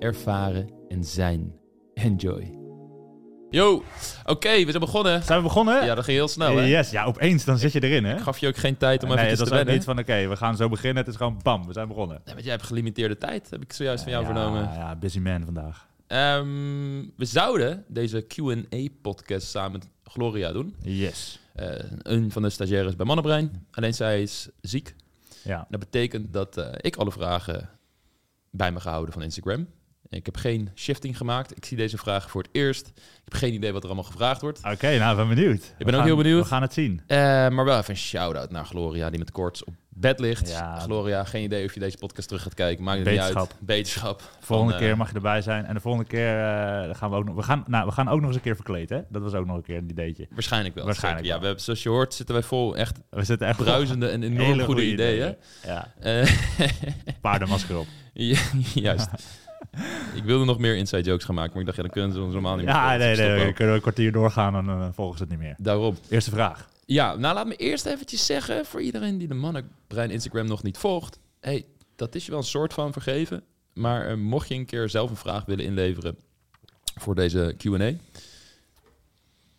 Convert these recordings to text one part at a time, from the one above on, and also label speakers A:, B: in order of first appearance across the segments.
A: ervaren en zijn. Enjoy. Yo, oké, we zijn begonnen.
B: Zijn we begonnen?
A: Ja, dat ging heel snel, hè?
B: Yes, ja, opeens dan zit je erin, hè?
A: Ik gaf je ook geen tijd om
B: nee,
A: even
B: dat
A: te
B: is ook
A: wennen.
B: niet van, oké, we gaan zo beginnen. Het is gewoon bam, we zijn begonnen.
A: Nee, want jij hebt gelimiteerde tijd, heb ik zojuist van jou
B: ja,
A: vernomen.
B: Ja, busy man vandaag.
A: Ehm, we zouden deze Q&A-podcast samen met Gloria doen.
B: Yes.
A: Eh, een van de stagiaires bij Mannenbrein. Alleen zij is ziek.
B: Ja.
A: Dat betekent dat eh, ik alle vragen bij me gehouden van Instagram. Ik heb geen shifting gemaakt. Ik zie deze vragen voor het eerst. Ik heb geen idee wat er allemaal gevraagd wordt.
B: Oké, nou, ik ben benieuwd.
A: Ik
B: We
A: ben ook
B: gaan-
A: heel benieuwd.
B: We gaan het zien.
A: Eh, maar wel even een shout-out naar Gloria, die met koorts op bed ligt.
B: Ja.
A: Gloria, geen idee of je deze podcast terug gaat kijken. Maakt het niet uit.
B: Wetenschap. Volgende
A: Van, eh,
B: keer mag je erbij zijn. En de volgende keer eh, gaan we ook nog... We gaan, nou, we gaan ook nog eens een keer verkleed, hè? Dat was ook nog een keer een ideetje.
A: Waarschijnlijk wel.
B: Waarschijnlijk.
A: Ja, we hebben, zoals je hoort zitten wij vol echt
B: We zitten echt...
A: bruisende en enorm goede ideeën.
B: Ja,
A: Eh,
B: paardenmasker op.
A: ja, juist. ik wilde nog meer inside jokes gaan maken, maar ik dacht, ja, dan kunnen ze ons normaal niet meer.
B: Ja, nee,
A: dus
B: nee,
A: stop
B: we kunnen een kwartier doorgaan en dan volgen ze het niet meer.
A: Daarom.
B: Eerste vraag.
A: Ja, nou laat me eerst eventjes zeggen, voor iedereen die de Mannenbrein Instagram nog niet volgt. hey, dat is je wel een soort van vergeven. Maar eh, mocht je een keer zelf een vraag willen inleveren voor deze Q&A.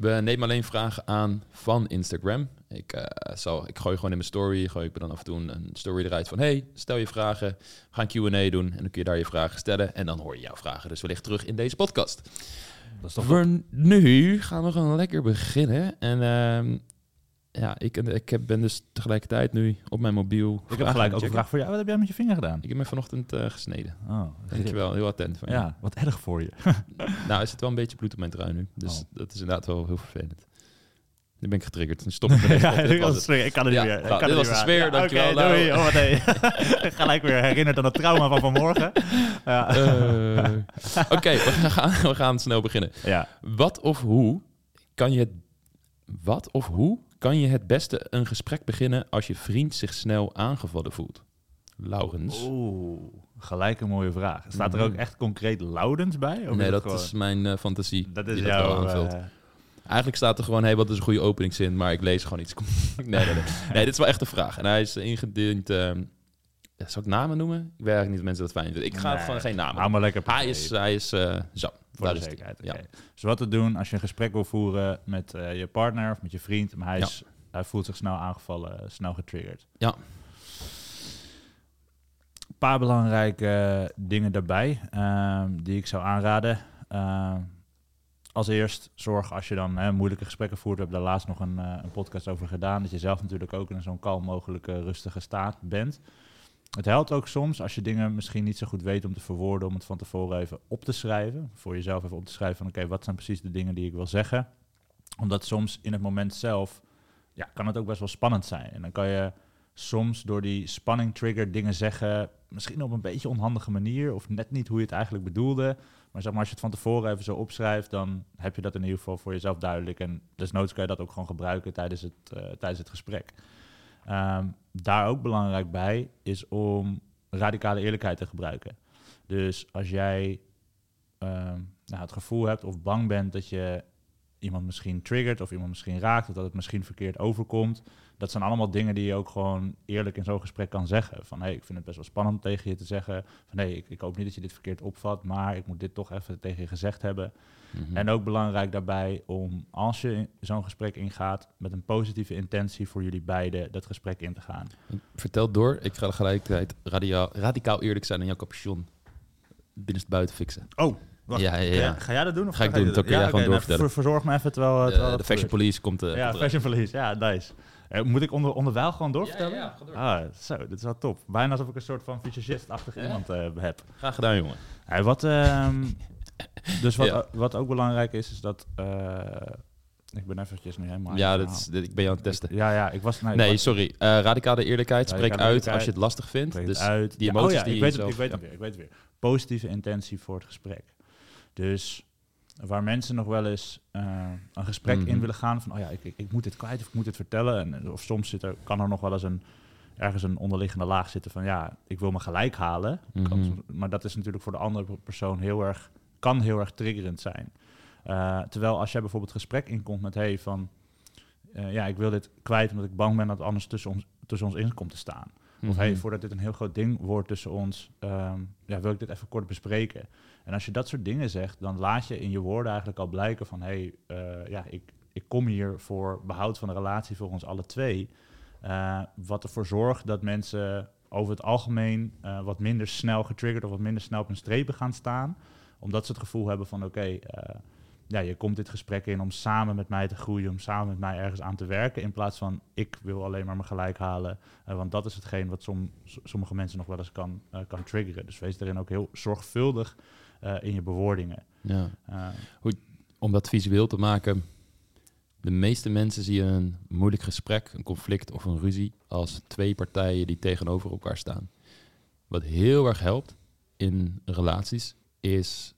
A: We nemen alleen vragen aan van Instagram. Ik, eh, zal, ik gooi gewoon in mijn story, gooi ik me dan af en toe een story eruit van... hey, stel je vragen, we gaan Q&A doen en dan kun je daar je vragen stellen. En dan hoor je jouw vragen dus wellicht terug in deze podcast.
B: Dat is toch
A: Voor nu gaan we gewoon lekker beginnen. En ehm, ja, ik, ik heb, ben dus tegelijkertijd nu op mijn mobiel.
B: Ik heb gelijk ook
A: het
B: een vraag voor jou. Wat heb jij met je vinger gedaan?
A: Ik heb me vanochtend eh, gesneden.
B: Oh,
A: Dankjewel, heel attent van je.
B: Ja, wat erg voor je.
A: Nou, er zit wel een beetje bloed op mijn trui nu. Dus
B: Oh.
A: dat is inderdaad wel heel vervelend. Nu ben ik getriggerd. Dan stop ik
B: ja,
A: deze
B: dit was. Ik kan het
A: Ja,
B: niet meer. Ik
A: nou,
B: kan
A: dit
B: het
A: was de sfeer,
B: Ja,
A: dankjewel, nou.
B: doei. Oh, nee. Gelijk weer herinnerd aan het trauma van vanmorgen. Ja.
A: Eh, Oké, we, gaan, we gaan snel beginnen.
B: ja.
A: Wat of hoe kan je het, wat of hoe kan je het beste een gesprek beginnen als je vriend zich snel aangevallen voelt? Laurens.
B: Oeh, gelijk een mooie vraag. Staat er
A: Mhm.
B: ook echt concreet Loudens bij? Of
A: nee, dat
B: gewoon-
A: is mijn eh, fantasie.
B: dat is
A: die dat wel
B: jouw...
A: aanvult.
B: eh,
A: Eigenlijk staat er gewoon, hey, wat is een goede openingszin? Maar ik lees gewoon iets. nee, nee, nee. nee, dit is wel echt een vraag. En hij is ingediend... ehm ja, zal ik namen noemen? Ik weet eigenlijk niet of mensen dat fijn vinden. Ik ga
B: nee.
A: gewoon geen namen
B: Hou maar lekker
A: Hij is, hij is eh, zo.
B: voor
A: Daar
B: de
A: is
B: zekerheid.
A: Ja.
B: oké. Dus wat te doen als je een gesprek wil voeren met eh, je partner of met je vriend, maar hij,
A: Ja.
B: is, hij voelt zich snel aangevallen, snel getriggerd.
A: Ja.
B: Een paar belangrijke dingen daarbij ehm, die ik zou aanraden. Ehm, als eerst, zorg als je dan hè, moeilijke gesprekken voert. We hebben daar laatst nog een, eh, een podcast over gedaan. Dat je zelf natuurlijk ook in zo'n kalm mogelijke rustige staat bent. Het helpt ook soms als je dingen misschien niet zo goed weet om te verwoorden, om het van tevoren even op te schrijven. Voor jezelf even op te schrijven van oké, wat zijn precies de dingen die ik wil zeggen. Omdat soms in het moment zelf, ja, kan het ook best wel spannend zijn. En dan kan je soms door die spanning trigger dingen zeggen, misschien op een beetje onhandige manier of net niet hoe je het eigenlijk bedoelde. Maar zeg maar, als je het van tevoren even zo opschrijft, dan heb je dat in ieder geval voor jezelf duidelijk. En desnoods kan je dat ook gewoon gebruiken tijdens het, eh, tijdens het gesprek. Ehm, daar ook belangrijk bij is om radicale eerlijkheid te gebruiken. Dus als jij ehm, nou, het gevoel hebt of bang bent dat je iemand misschien triggert of iemand misschien raakt of dat het misschien verkeerd overkomt, dat zijn allemaal dingen die je ook gewoon eerlijk in zo'n gesprek kan zeggen. Van hé, hey, ik vind het best wel spannend om tegen je te zeggen. Van hé, hey, ik, ik hoop niet dat je dit verkeerd opvat, maar ik moet dit toch even tegen je gezegd hebben.
A: Mhm.
B: En ook belangrijk daarbij om, als je zo'n gesprek ingaat, met een positieve intentie voor jullie beiden dat gesprek in te gaan.
A: Vertel door. Ik ga tegelijkertijd radiaal, radicaal eerlijk zijn en jouw capuchon binnenst buiten fixen.
B: Oh, wacht.
A: Ja, ja, ja.
B: Ga jij dat doen? Of
A: Ga ik doen,
B: dit
A: dan kun jij gewoon doorvertellen.
B: ver- verzorg me even terwijl...
A: Eh,
B: terwijl
A: de fashion police komt. eh,
B: Ja, fashion police. Ja, nice. Eh, moet ik onder, onderwijl gewoon doorvertellen?
A: Ja, ja, ga door.
B: Ah, zo, dit is wel top. Bijna alsof ik een soort van fysicist-achtig
A: Ja.
B: iemand eh, heb.
A: Graag gedaan, jongen.
B: Hey, wat, ehm, dus wat,
A: Ja.
B: wat ook belangrijk is, is dat eh, Ik ben eventjes nu helemaal...
A: ja, dat is, dit- ik ben je aan het testen.
B: Ja, ja, ik was... Nee, ik
A: Nee,
B: was-
A: sorry. Eh, radicale eerlijkheid. Spreek
B: Radicale
A: uit
B: eerlijkheid.
A: als je het lastig vindt.
B: Spreek
A: Dus
B: het uit.
A: die
B: Ja,
A: emoties
B: oh ja,
A: die
B: ik
A: je
B: weet, het,
A: zelf-
B: ik weet
A: ja.
B: het weer, ik weet het weer. Positieve intentie voor het gesprek. Dus waar mensen nog wel eens eh, een gesprek
A: Mhm.
B: in willen gaan van, oh ja, ik, ik, ik moet dit kwijt of ik moet dit vertellen. En, of soms zit er, kan er nog wel eens een, ergens een onderliggende laag zitten van, ja, ik wil me gelijk halen.
A: Mhm.
B: maar dat is natuurlijk voor de andere persoon heel erg, kan heel erg triggerend zijn. Eh, terwijl als jij bijvoorbeeld gesprek inkomt met, hey, van, eh, ja, ik wil dit kwijt omdat ik bang ben dat het anders tussen ons, tussen ons in komt te staan. Of hey,
A: Mhm.
B: voordat dit een heel groot ding wordt tussen ons, ehm, ja, wil ik dit even kort bespreken. En als je dat soort dingen zegt, dan laat je in je woorden eigenlijk al blijken van hey, eh, ja, ik, ik kom hier voor behoud van de relatie voor ons alle twee. Eh, wat ervoor zorgt dat mensen over het algemeen eh, wat minder snel getriggerd of wat minder snel op hun strepen gaan staan. Omdat ze het gevoel hebben van oké, ja, je komt dit gesprek in om samen met mij te groeien, om samen met mij ergens aan te werken. In plaats van ik wil alleen maar me gelijk halen. Eh, want dat is hetgeen wat som, sommige mensen nog wel eens kan, eh, kan triggeren. Dus wees daarin ook heel zorgvuldig eh, in je bewoordingen.
A: Ja. Om dat visueel te maken. De meeste mensen zien een moeilijk gesprek, een conflict of een ruzie als twee partijen die tegenover elkaar staan. Wat heel erg helpt in relaties is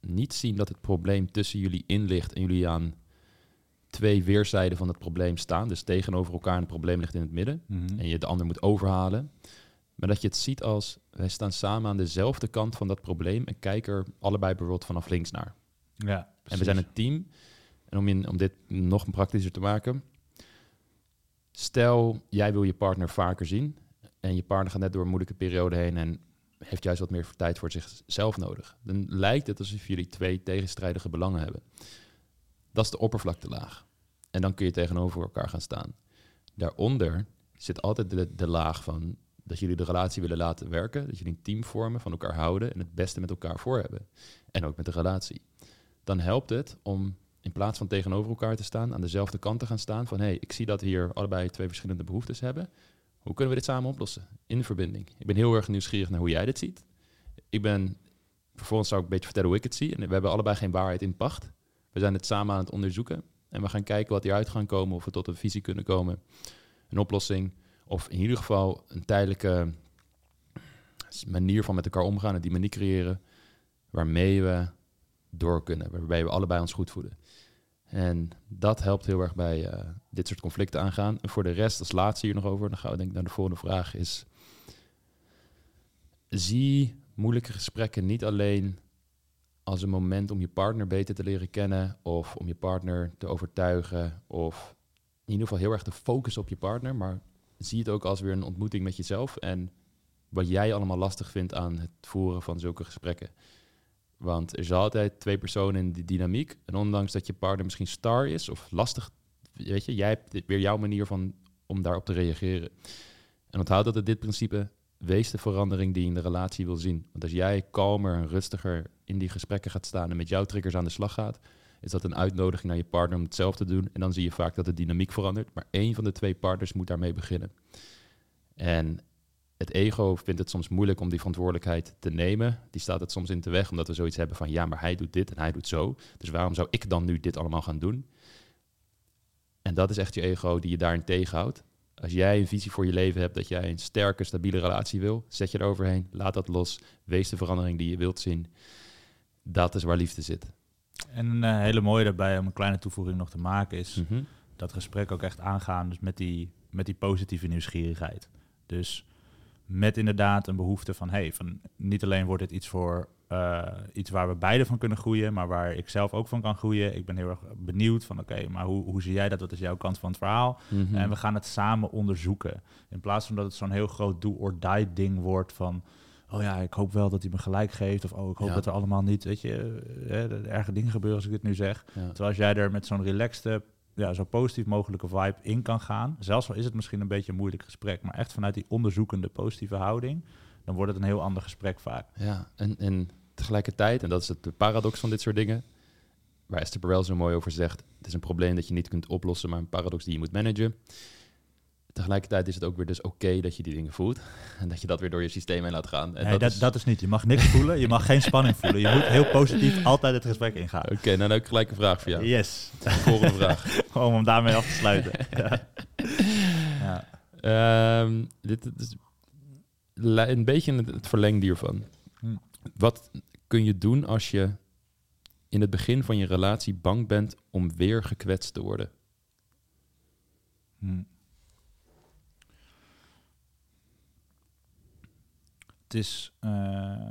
A: niet zien dat het probleem tussen jullie in ligt en jullie aan twee weerszijden van het probleem staan. Dus tegenover elkaar en het probleem ligt in het midden.
B: mhm.
A: en je de ander moet overhalen. Maar dat je het ziet als wij staan samen aan dezelfde kant van dat probleem en kijken er allebei bijvoorbeeld vanaf links naar.
B: Ja,
A: En we zijn een team. En om, in, om dit nog praktischer te maken. Stel, jij wil je partner vaker zien. En je partner gaat net door een moeilijke periode heen en heeft juist wat meer tijd voor zichzelf nodig. Dan lijkt het alsof jullie twee tegenstrijdige belangen hebben. Dat is de oppervlaktelaag. En dan kun je tegenover elkaar gaan staan. Daaronder zit altijd de, de laag van dat jullie de relatie willen laten werken. Dat jullie een team vormen, van elkaar houden en het beste met elkaar voor hebben. En ook met de relatie dan helpt het om in plaats van tegenover elkaar te staan, aan dezelfde kant te gaan staan van hé, hey, ik zie dat we hier allebei twee verschillende behoeftes hebben. Hoe kunnen we dit samen oplossen? In verbinding. Ik ben heel erg nieuwsgierig naar hoe jij dit ziet. Ik ben, vervolgens zou ik een beetje vertellen hoe ik het zie. En we hebben allebei geen waarheid in pacht. We zijn het samen aan het onderzoeken. En we gaan kijken wat hieruit gaan komen, of we tot een visie kunnen komen. Een oplossing. Of in ieder geval een tijdelijke manier van met elkaar omgaan, een dynamiek creëren, waarmee we door kunnen, waarbij we allebei ons goed voelen. En dat helpt heel erg bij eh, dit soort conflicten aangaan. En voor de rest, als laatste hier nog over, dan gaan we denk ik naar de volgende vraag, is zie moeilijke gesprekken niet alleen als een moment om je partner beter te leren kennen of om je partner te overtuigen of in ieder geval heel erg te focussen op je partner, maar zie het ook als weer een ontmoeting met jezelf en wat jij allemaal lastig vindt aan het voeren van zulke gesprekken. Want er is altijd twee personen in die dynamiek. En ondanks dat je partner misschien star is of lastig, weet je, jij hebt weer jouw manier van om daarop te reageren. En onthoud dat het dit principe, wees de verandering die je in de relatie wil zien. Want als jij kalmer en rustiger in die gesprekken gaat staan en met jouw triggers aan de slag gaat, is dat een uitnodiging naar je partner om hetzelfde te doen. En dan zie je vaak dat de dynamiek verandert. Maar één van de twee partners moet daarmee beginnen. En het ego vindt het soms moeilijk om die verantwoordelijkheid te nemen. Die staat het soms in de weg, omdat we zoiets hebben van... ja, maar hij doet dit en hij doet zo. Dus waarom zou ik dan nu dit allemaal gaan doen? En dat is echt je ego die je daarin tegenhoudt. Als jij een visie voor je leven hebt dat jij een sterke, stabiele relatie wil... zet je eroverheen, laat dat los, wees de verandering die je wilt zien. Dat is waar liefde zit.
B: En een eh, hele mooie daarbij om een kleine toevoeging nog te maken is
A: Mhm.
B: dat gesprek ook echt aangaan dus met, die, met die positieve nieuwsgierigheid. Dus met inderdaad een behoefte van, hey, van niet alleen wordt dit iets voor eh, iets waar we beide van kunnen groeien, maar waar ik zelf ook van kan groeien. Ik ben heel erg benieuwd van, oké, maar hoe, hoe zie jij dat? Wat is jouw kant van het verhaal?
A: Mhm.
B: En we gaan het samen onderzoeken. In plaats van dat het zo'n heel groot do-or-die ding wordt van... oh ja, ik hoop wel dat hij me gelijk geeft. Of oh, ik hoop
A: Ja.
B: dat er allemaal niet, weet je, eh, eh, erge dingen gebeuren als ik dit nu zeg.
A: Ja.
B: Terwijl als jij er met zo'n relaxte, ja, zo positief mogelijke vibe in kan gaan... zelfs al is het misschien een beetje een moeilijk gesprek... maar echt vanuit die onderzoekende positieve houding... dan wordt het een heel ander gesprek vaak.
A: Ja, en, en tegelijkertijd, en dat is het paradox van dit soort dingen, waar Esther Perel zo mooi over zegt, het is een probleem dat je niet kunt oplossen, maar een paradox die je moet managen. Tegelijkertijd is het ook weer dus oké dat je die dingen voelt. En dat je dat weer door je systeem heen laat gaan. En
B: Nee, dat,
A: is-
B: dat is niet. Je mag niks voelen. Je mag geen spanning voelen. Je moet heel positief altijd het gesprek ingaan.
A: Oké, nou dan heb ik gelijk een vraag voor jou.
B: Yes.
A: Volgende vraag.
B: Om hem daarmee af te sluiten. ja. Ja.
A: Ehm, dit, dit is een beetje het, het verlengde hiervan.
B: Hm.
A: Wat kun je doen als je in het begin van je relatie bang bent om weer gekwetst te worden?
B: Hm. Is eh,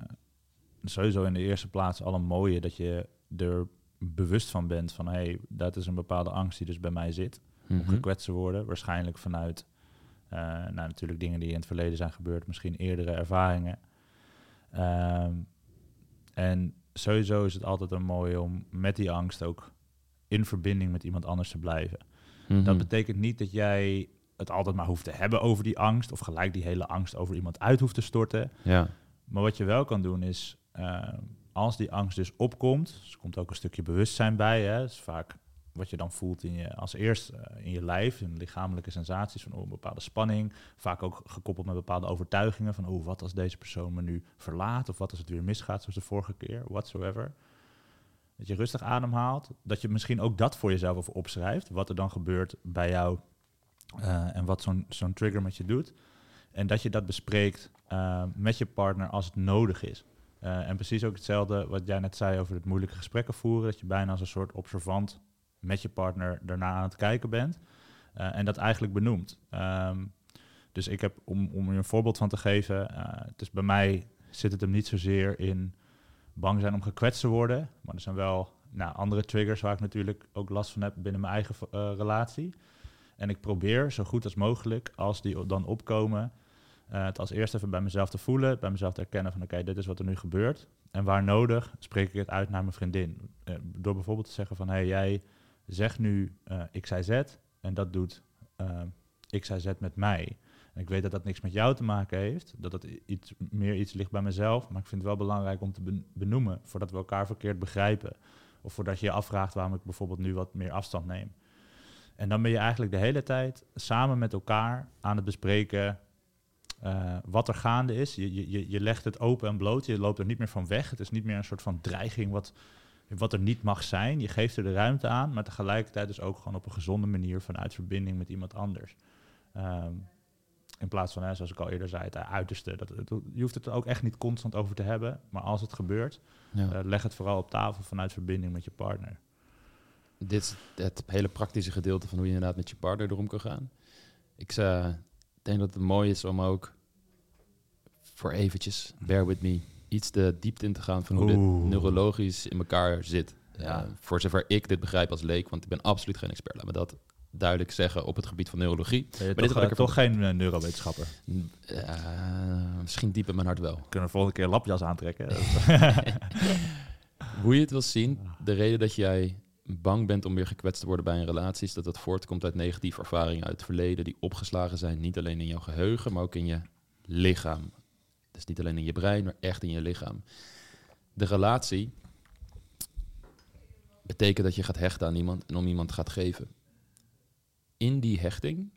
B: sowieso in de eerste plaats al een mooie dat je er bewust van bent van hé, hey, dat is een bepaalde angst die dus bij mij zit. Om
A: Mhm.
B: gekwetst te worden. Waarschijnlijk vanuit eh, nou, natuurlijk dingen die in het verleden zijn gebeurd, misschien eerdere ervaringen. Ehm, en sowieso is het altijd een mooie om met die angst ook in verbinding met iemand anders te blijven.
A: Mhm.
B: Dat betekent niet dat jij het altijd maar hoeft te hebben over die angst, of gelijk die hele angst over iemand uit hoeft te storten.
A: Ja.
B: Maar wat je wel kan doen is, eh, als die angst dus opkomt, dus er komt ook een stukje bewustzijn bij, hè, dus vaak wat je dan voelt in je, als eerst eh, in je lijf, in lichamelijke sensaties van oh, een bepaalde spanning, vaak ook gekoppeld met bepaalde overtuigingen van oh, wat als deze persoon me nu verlaat, of wat als het weer misgaat zoals de vorige keer, whatsoever. Dat je rustig ademhaalt, dat je misschien ook dat voor jezelf even opschrijft, wat er dan gebeurt bij jou eh, en wat zo'n zo'n trigger met je doet. En dat je dat bespreekt eh, met je partner als het nodig is. Eh, en precies ook hetzelfde wat jij net zei over het moeilijke gesprekken voeren. Dat je bijna als een soort observant met je partner daarna aan het kijken bent. En dat eigenlijk benoemt. Ehm, dus ik heb, om, om je een voorbeeld van te geven, het is bij mij zit het hem niet zozeer in bang zijn om gekwetst te worden. Maar er zijn wel nou, andere triggers waar ik natuurlijk ook last van heb binnen mijn eigen relatie. En ik probeer zo goed als mogelijk, als die dan opkomen, eh, het als eerst even bij mezelf te voelen, bij mezelf te herkennen van oké, dit is wat er nu gebeurt. En waar nodig spreek ik het uit naar mijn vriendin. Eh, door bijvoorbeeld te zeggen van hé, hey, jij zegt nu eh ik z en dat doet ik zei z met mij. En ik weet dat dat niks met jou te maken heeft, dat i- iets, meer iets ligt bij mezelf, maar ik vind het wel belangrijk om te ben- benoemen voordat we elkaar verkeerd begrijpen. Of voordat je je afvraagt waarom ik bijvoorbeeld nu wat meer afstand neem. En dan ben je eigenlijk de hele tijd samen met elkaar aan het bespreken eh, wat er gaande is. Je, je- je, legt het open en bloot, je loopt er niet meer van weg. Het is niet meer een soort van dreiging wat, wat er niet mag zijn. Je geeft er de ruimte aan, maar tegelijkertijd dus ook gewoon op een gezonde manier vanuit verbinding met iemand anders. Ehm, in plaats van, hè, zoals ik al eerder zei, het uiterste. Dat, het- je hoeft het er ook echt niet constant over te hebben, maar als het gebeurt,
A: Ja.
B: eh, leg het vooral op tafel vanuit verbinding met je partner.
A: Dit is het hele praktische gedeelte van hoe je inderdaad met je partner erom kan gaan. Ik denk dat het mooi is om ook voor eventjes, bear with me, iets de diepte in te gaan van hoe dit
B: Oeh.
A: neurologisch in elkaar zit.
B: Ja.
A: Eh, voor zover ik dit begrijp als leek, want ik ben absoluut geen expert. Laat me dat duidelijk zeggen op het gebied van neurologie.
B: Ben je
A: dit wat ik
B: eh, toch geen eh, neurowetenschapper?
A: Misschien diep in mijn hart wel.
B: Kunnen we volgende keer lapjas aantrekken?
A: Hoe je het wil zien, de reden dat jij bang bent om weer gekwetst te worden bij een relatie, is dat dat voortkomt uit negatieve ervaringen uit het verleden die opgeslagen zijn, niet alleen in jouw geheugen, maar ook in je lichaam. Dus niet alleen in je brein, maar echt in je lichaam. De relatie betekent dat je gaat hechten aan iemand en om iemand gaat geven. In die hechting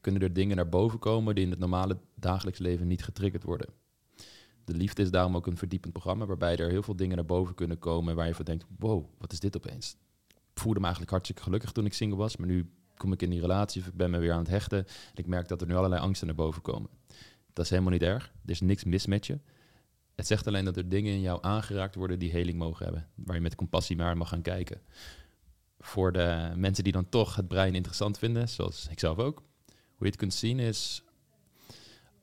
A: kunnen er dingen naar boven komen die in het normale dagelijks leven niet getriggerd worden. De liefde is daarom ook een verdiepend programma waarbij er heel veel dingen naar boven kunnen komen waar je van denkt, wow, wat is dit opeens? Voelde me eigenlijk hartstikke gelukkig toen ik single was, maar nu kom ik in die relatie ik ben me weer aan het hechten en ik merk dat er nu allerlei angsten naar boven komen. Dat is helemaal niet erg. Er is niks mis met je. Het zegt alleen dat er dingen in jou aangeraakt worden die heling mogen hebben, waar je met compassie naar mag gaan kijken. Voor de mensen die dan toch het brein interessant vinden, zoals ik zelf ook, hoe je het kunt zien is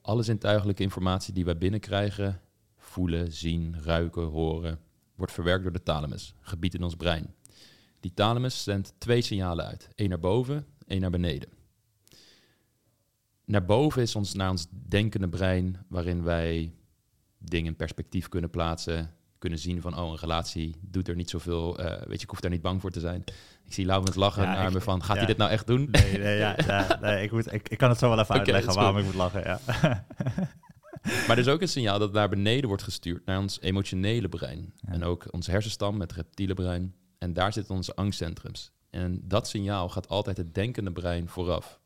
A: alle zintuigelijke informatie die wij binnenkrijgen, voelen, zien, ruiken, horen, wordt verwerkt door de thalamus, gebied in ons brein. Die thalamus zendt twee signalen uit, één naar boven, één naar beneden. Naar boven is ons naar ons denkende brein, waarin wij dingen in perspectief kunnen plaatsen, kunnen zien van, oh, een relatie doet er niet zoveel, eh, weet je, ik hoef daar niet bang voor te zijn. Ik zie Laurens lachen
B: Ja,
A: naar
B: ik-
A: me van, gaat
B: ja.
A: hij dit nou echt doen?
B: Nee, nee, ja, ja, nee ik, moet, ik, ik kan het zo wel even uitleggen waarom
A: goed.
B: ik moet lachen. Ja.
A: Maar er is ook een signaal dat naar beneden wordt gestuurd, naar ons emotionele brein. En ook ons hersenstam, het reptiele brein. En daar zitten onze angstcentrums. En dat signaal gaat altijd het denkende brein vooraf.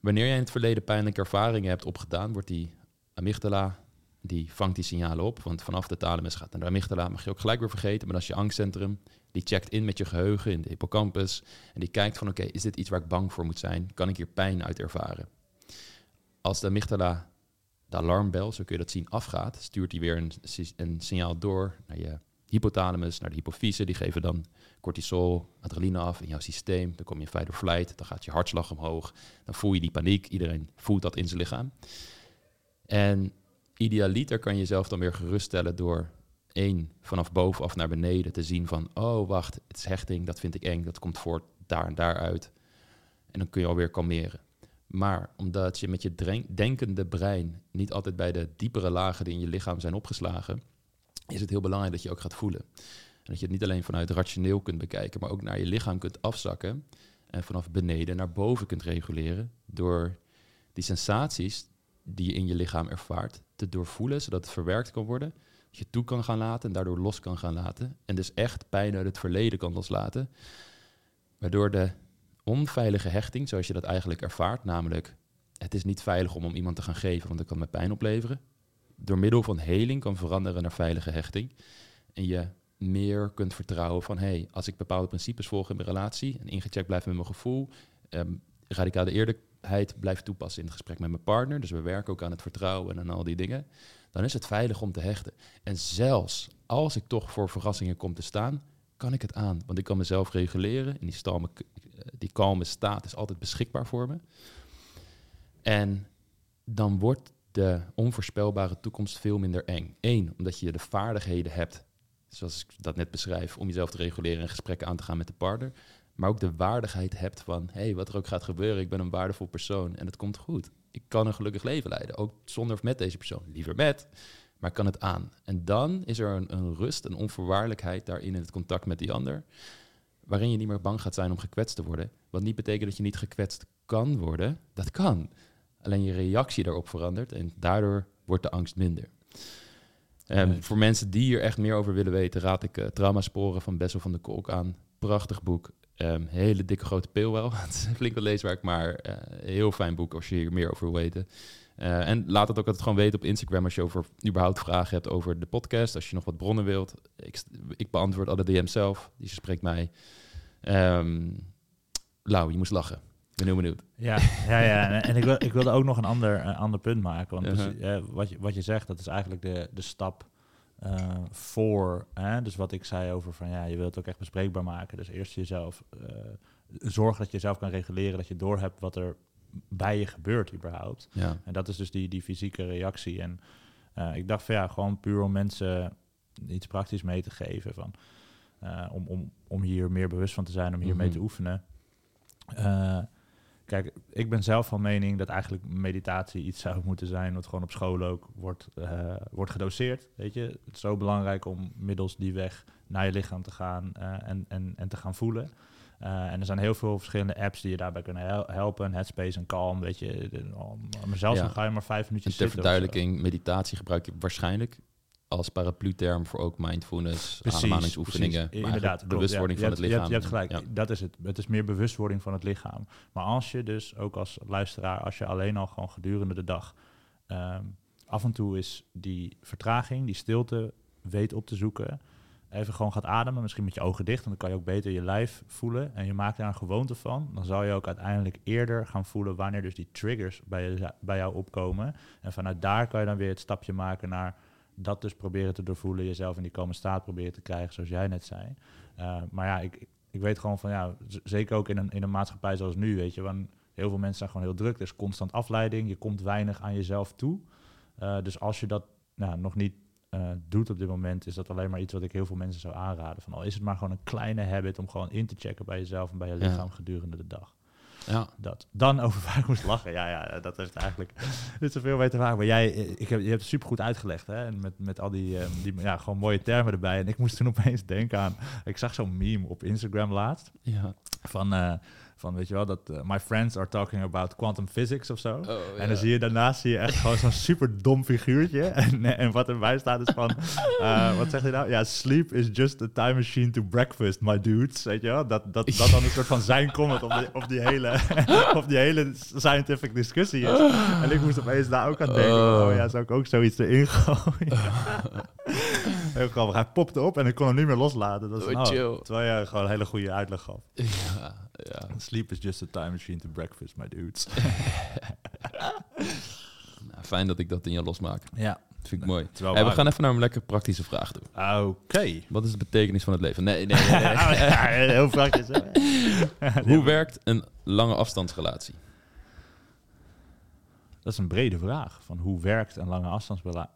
A: wanneer jij in het verleden pijnlijke ervaringen hebt opgedaan, wordt die amygdala, die vangt die signalen op. Want vanaf de thalamus gaat naar de amygdala, mag je ook gelijk weer vergeten. Maar is je angstcentrum. Die checkt in met je geheugen in de hippocampus. En die kijkt van, oké, is dit iets waar ik bang voor moet zijn? Kan ik hier pijn uit ervaren? Als de amygdala, de alarmbel, zo kun je dat zien, afgaat, stuurt hij weer een, een signaal door naar je hypothalamus, naar de hypofyse. Die geven dan cortisol, adrenaline af in jouw systeem. Dan kom je in fight or flight, dan gaat je hartslag omhoog. Dan voel je die paniek. Iedereen voelt dat in zijn lichaam. En idealiter kan je jezelf dan weer geruststellen door één, vanaf bovenaf naar beneden te zien van, oh wacht, het is hechting, dat vind ik eng, dat komt voort daar en daar uit. En dan kun je alweer kalmeren. Maar omdat je met je denkende brein niet altijd bij de diepere lagen die in je lichaam zijn opgeslagen, is het heel belangrijk dat je ook gaat voelen. En dat je het niet alleen vanuit rationeel kunt bekijken, maar ook naar je lichaam kunt afzakken en vanaf beneden naar boven kunt reguleren door die sensaties die je in je lichaam ervaart te doorvoelen, zodat het verwerkt kan worden, dat je toe kan gaan laten en daardoor los kan gaan laten. En dus echt pijn uit het verleden kan loslaten, waardoor de onveilige hechting, zoals je dat eigenlijk ervaart, namelijk het is niet veilig om om iemand te gaan geven, want dat kan me pijn opleveren, door middel van heling kan veranderen naar veilige hechting. En je meer kunt vertrouwen van, hey, als ik bepaalde principes volg in mijn relatie en ingecheckt blijf met mijn gevoel, um, radicale eerlijkheid blijf toepassen in het gesprek met mijn partner, dus we werken ook aan het vertrouwen en al die dingen, dan is het veilig om te hechten. En zelfs als ik toch voor verrassingen kom te staan, kan ik het aan, want ik kan mezelf reguleren en die, die kalme staat is altijd beschikbaar voor me. En dan wordt de onvoorspelbare toekomst veel minder eng. Eén, omdat je de vaardigheden hebt, zoals ik dat net beschrijf, om jezelf te reguleren en gesprekken aan te gaan met de partner. Maar ook de waardigheid hebt van, hé, hey, wat er ook gaat gebeuren, ik ben een waardevol persoon en het komt goed. Ik kan een gelukkig leven leiden, ook zonder of met deze persoon. Liever met, maar kan het aan. En dan is er een, een rust, een onvoorwaardelijkheid daarin in het contact met die ander, waarin je niet meer bang gaat zijn om gekwetst te worden. Wat niet betekent dat je niet gekwetst kan worden, dat kan. Alleen je reactie daarop verandert en daardoor wordt de angst minder. Um, Voor mensen die hier echt meer over willen weten, raad ik uh, Traumasporen van Bessel van de Kolk aan. Prachtig boek. Um, hele dikke grote pil wel. het is flink wat leeswerk, maar uh, heel fijn boek als je hier meer over wil weten. Uh, en laat het ook altijd gewoon weten op Instagram als je over überhaupt vragen hebt over de podcast. Als je nog wat bronnen wilt. Ik, ik beantwoord alle DM's zelf. Die spreekt mij. Um, Lau, je moest lachen ben heel benieuwd.
B: Ja, ja, ja. en ik, wil, ik wilde ook nog een ander, een ander punt maken. Want dus, uh, wat, je, wat je zegt, dat is eigenlijk de, de stap uh, voor. Hè? Dus wat ik zei over van ja, je wilt het ook echt bespreekbaar maken. Dus eerst jezelf uh, zorgen dat je jezelf kan reguleren, dat je doorhebt wat er bij je gebeurt überhaupt. Ja. En dat is dus die, die fysieke reactie. En ik dacht van ja, gewoon puur om mensen iets praktisch mee te geven. Van, om, om, om hier meer bewust van te zijn, om hier mee mm te oefenen. Kijk, ik ben zelf van mening dat eigenlijk meditatie iets zou moeten zijn wat gewoon op school ook wordt, uh, wordt gedoseerd. Weet je, het is zo belangrijk om middels die weg naar je lichaam te gaan uh, en, en, en te gaan voelen. Uh, en er zijn heel veel verschillende apps die je daarbij kunnen hel helpen. Headspace en Calm, weet je. Maar zelfs ja. dan ga je maar vijf minuutjes
A: en ter verduidelijking, meditatie gebruik je waarschijnlijk als paraplu-term voor ook mindfulness, precies, ademhalingsoefeningen. Inderdaad, bewustwording van het lichaam.
B: Je hebt, gelijk, dat is het. Het is meer bewustwording van het lichaam. Maar als je dus, ook als luisteraar, als je alleen al gewoon gedurende de dag... Um, af en toe is die vertraging, die stilte, weet op te zoeken... Even gewoon gaat ademen, misschien met je ogen dicht, dan kan je ook beter je lijf voelen. En je maakt daar een gewoonte van. Dan zal je ook uiteindelijk eerder gaan voelen wanneer dus die triggers bij, je, bij jou opkomen. En vanuit daar kan je dan weer het stapje maken naar dat dus proberen te doorvoelen, jezelf in die komen staat proberen te krijgen, zoals jij net zei. Uh, maar ja, ik, ik weet gewoon van ja, zeker ook in een, in een maatschappij zoals nu, weet je, want heel veel mensen zijn gewoon heel druk. Er is constant afleiding, je komt weinig aan jezelf toe. Uh, dus als je dat nou, nog niet uh, doet op dit moment, is dat alleen maar iets wat ik heel veel mensen zou aanraden. Van al is het maar gewoon een kleine habit om gewoon in te checken bij jezelf en bij je lichaam gedurende de dag. Ja. Dat. Dan over waar ik moest lachen. Ja, ja, dat heeft eigenlijk niet zoveel mee te maken. Maar jij, ik heb, je hebt het supergoed uitgelegd. Hè? En met, met al die, um, die ja, gewoon mooie termen erbij. En ik moest toen opeens denken aan... Ik zag zo'n meme op Instagram laatst. Ja. Van... Uh, van weet je wel, dat eh, my friends are talking about quantum physics of zo.
A: Oh,
B: En
A: ja.
B: dan zie je daarnaast zie je echt gewoon zo'n super dom figuurtje. En, en wat erbij staat is van, eh, wat zegt hij nou? Ja, sleep is just a time machine to breakfast, my dudes. Weet je wel? Dat, dat, dat dan een soort van zijn comment op, die, op, die hele, op die hele scientific discussie is. En ik moest opeens daar ook aan denken.
A: Oh.
B: Oh, ja, zou ik ook zoiets erin gooien? Heel grappig. Hij popte op en ik kon hem niet meer loslaten. Dat is
A: Oh,
B: nou,
A: chill.
B: Terwijl je gewoon een hele goede uitleg gaf.
A: Ja, ja.
B: Sleep is just a time machine to breakfast, my dudes.
A: Nou, fijn dat ik dat in je losmaak.
B: ja.
A: Vind ik mooi. Hey, we
B: waar-
A: gaan even naar een lekker praktische vraag toe.
B: Oké.
A: Wat is de betekenis van het leven? Nee, nee, nee. nee.
B: Oh, ja, heel praktisch.
A: Hoe werkt een lange afstandsrelatie?
B: Dat is een brede vraag. Van hoe werkt een lange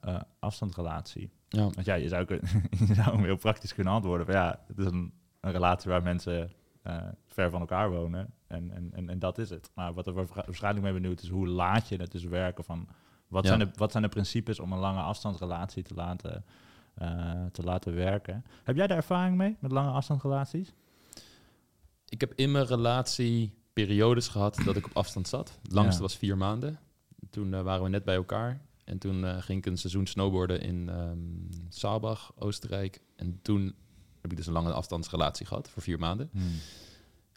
B: eh, afstandsrelatie?
A: Ja.
B: Want ja, je zou, kun- je zou hem heel praktisch kunnen antwoorden. Van, ja, het is een, een relatie waar mensen eh, ver van elkaar wonen. En, en, en, en dat is het. Maar wat er wa- waarschijnlijk mee benieuwd is, hoe laat je het dus werken? Van, wat,
A: Ja.
B: zijn de, wat zijn de principes om een lange afstandsrelatie te laten, eh, te laten werken? Heb jij daar ervaring mee met lange afstandsrelaties?
A: Ik heb in mijn relatie periodes gehad dat ik op afstand zat. Het langste
B: Ja.
A: was vier maanden. Toen eh, waren we net bij elkaar. En toen eh, ging ik een seizoen snowboarden in ehm Saalbach, Oostenrijk. En toen heb ik dus een lange afstandsrelatie gehad voor vier maanden.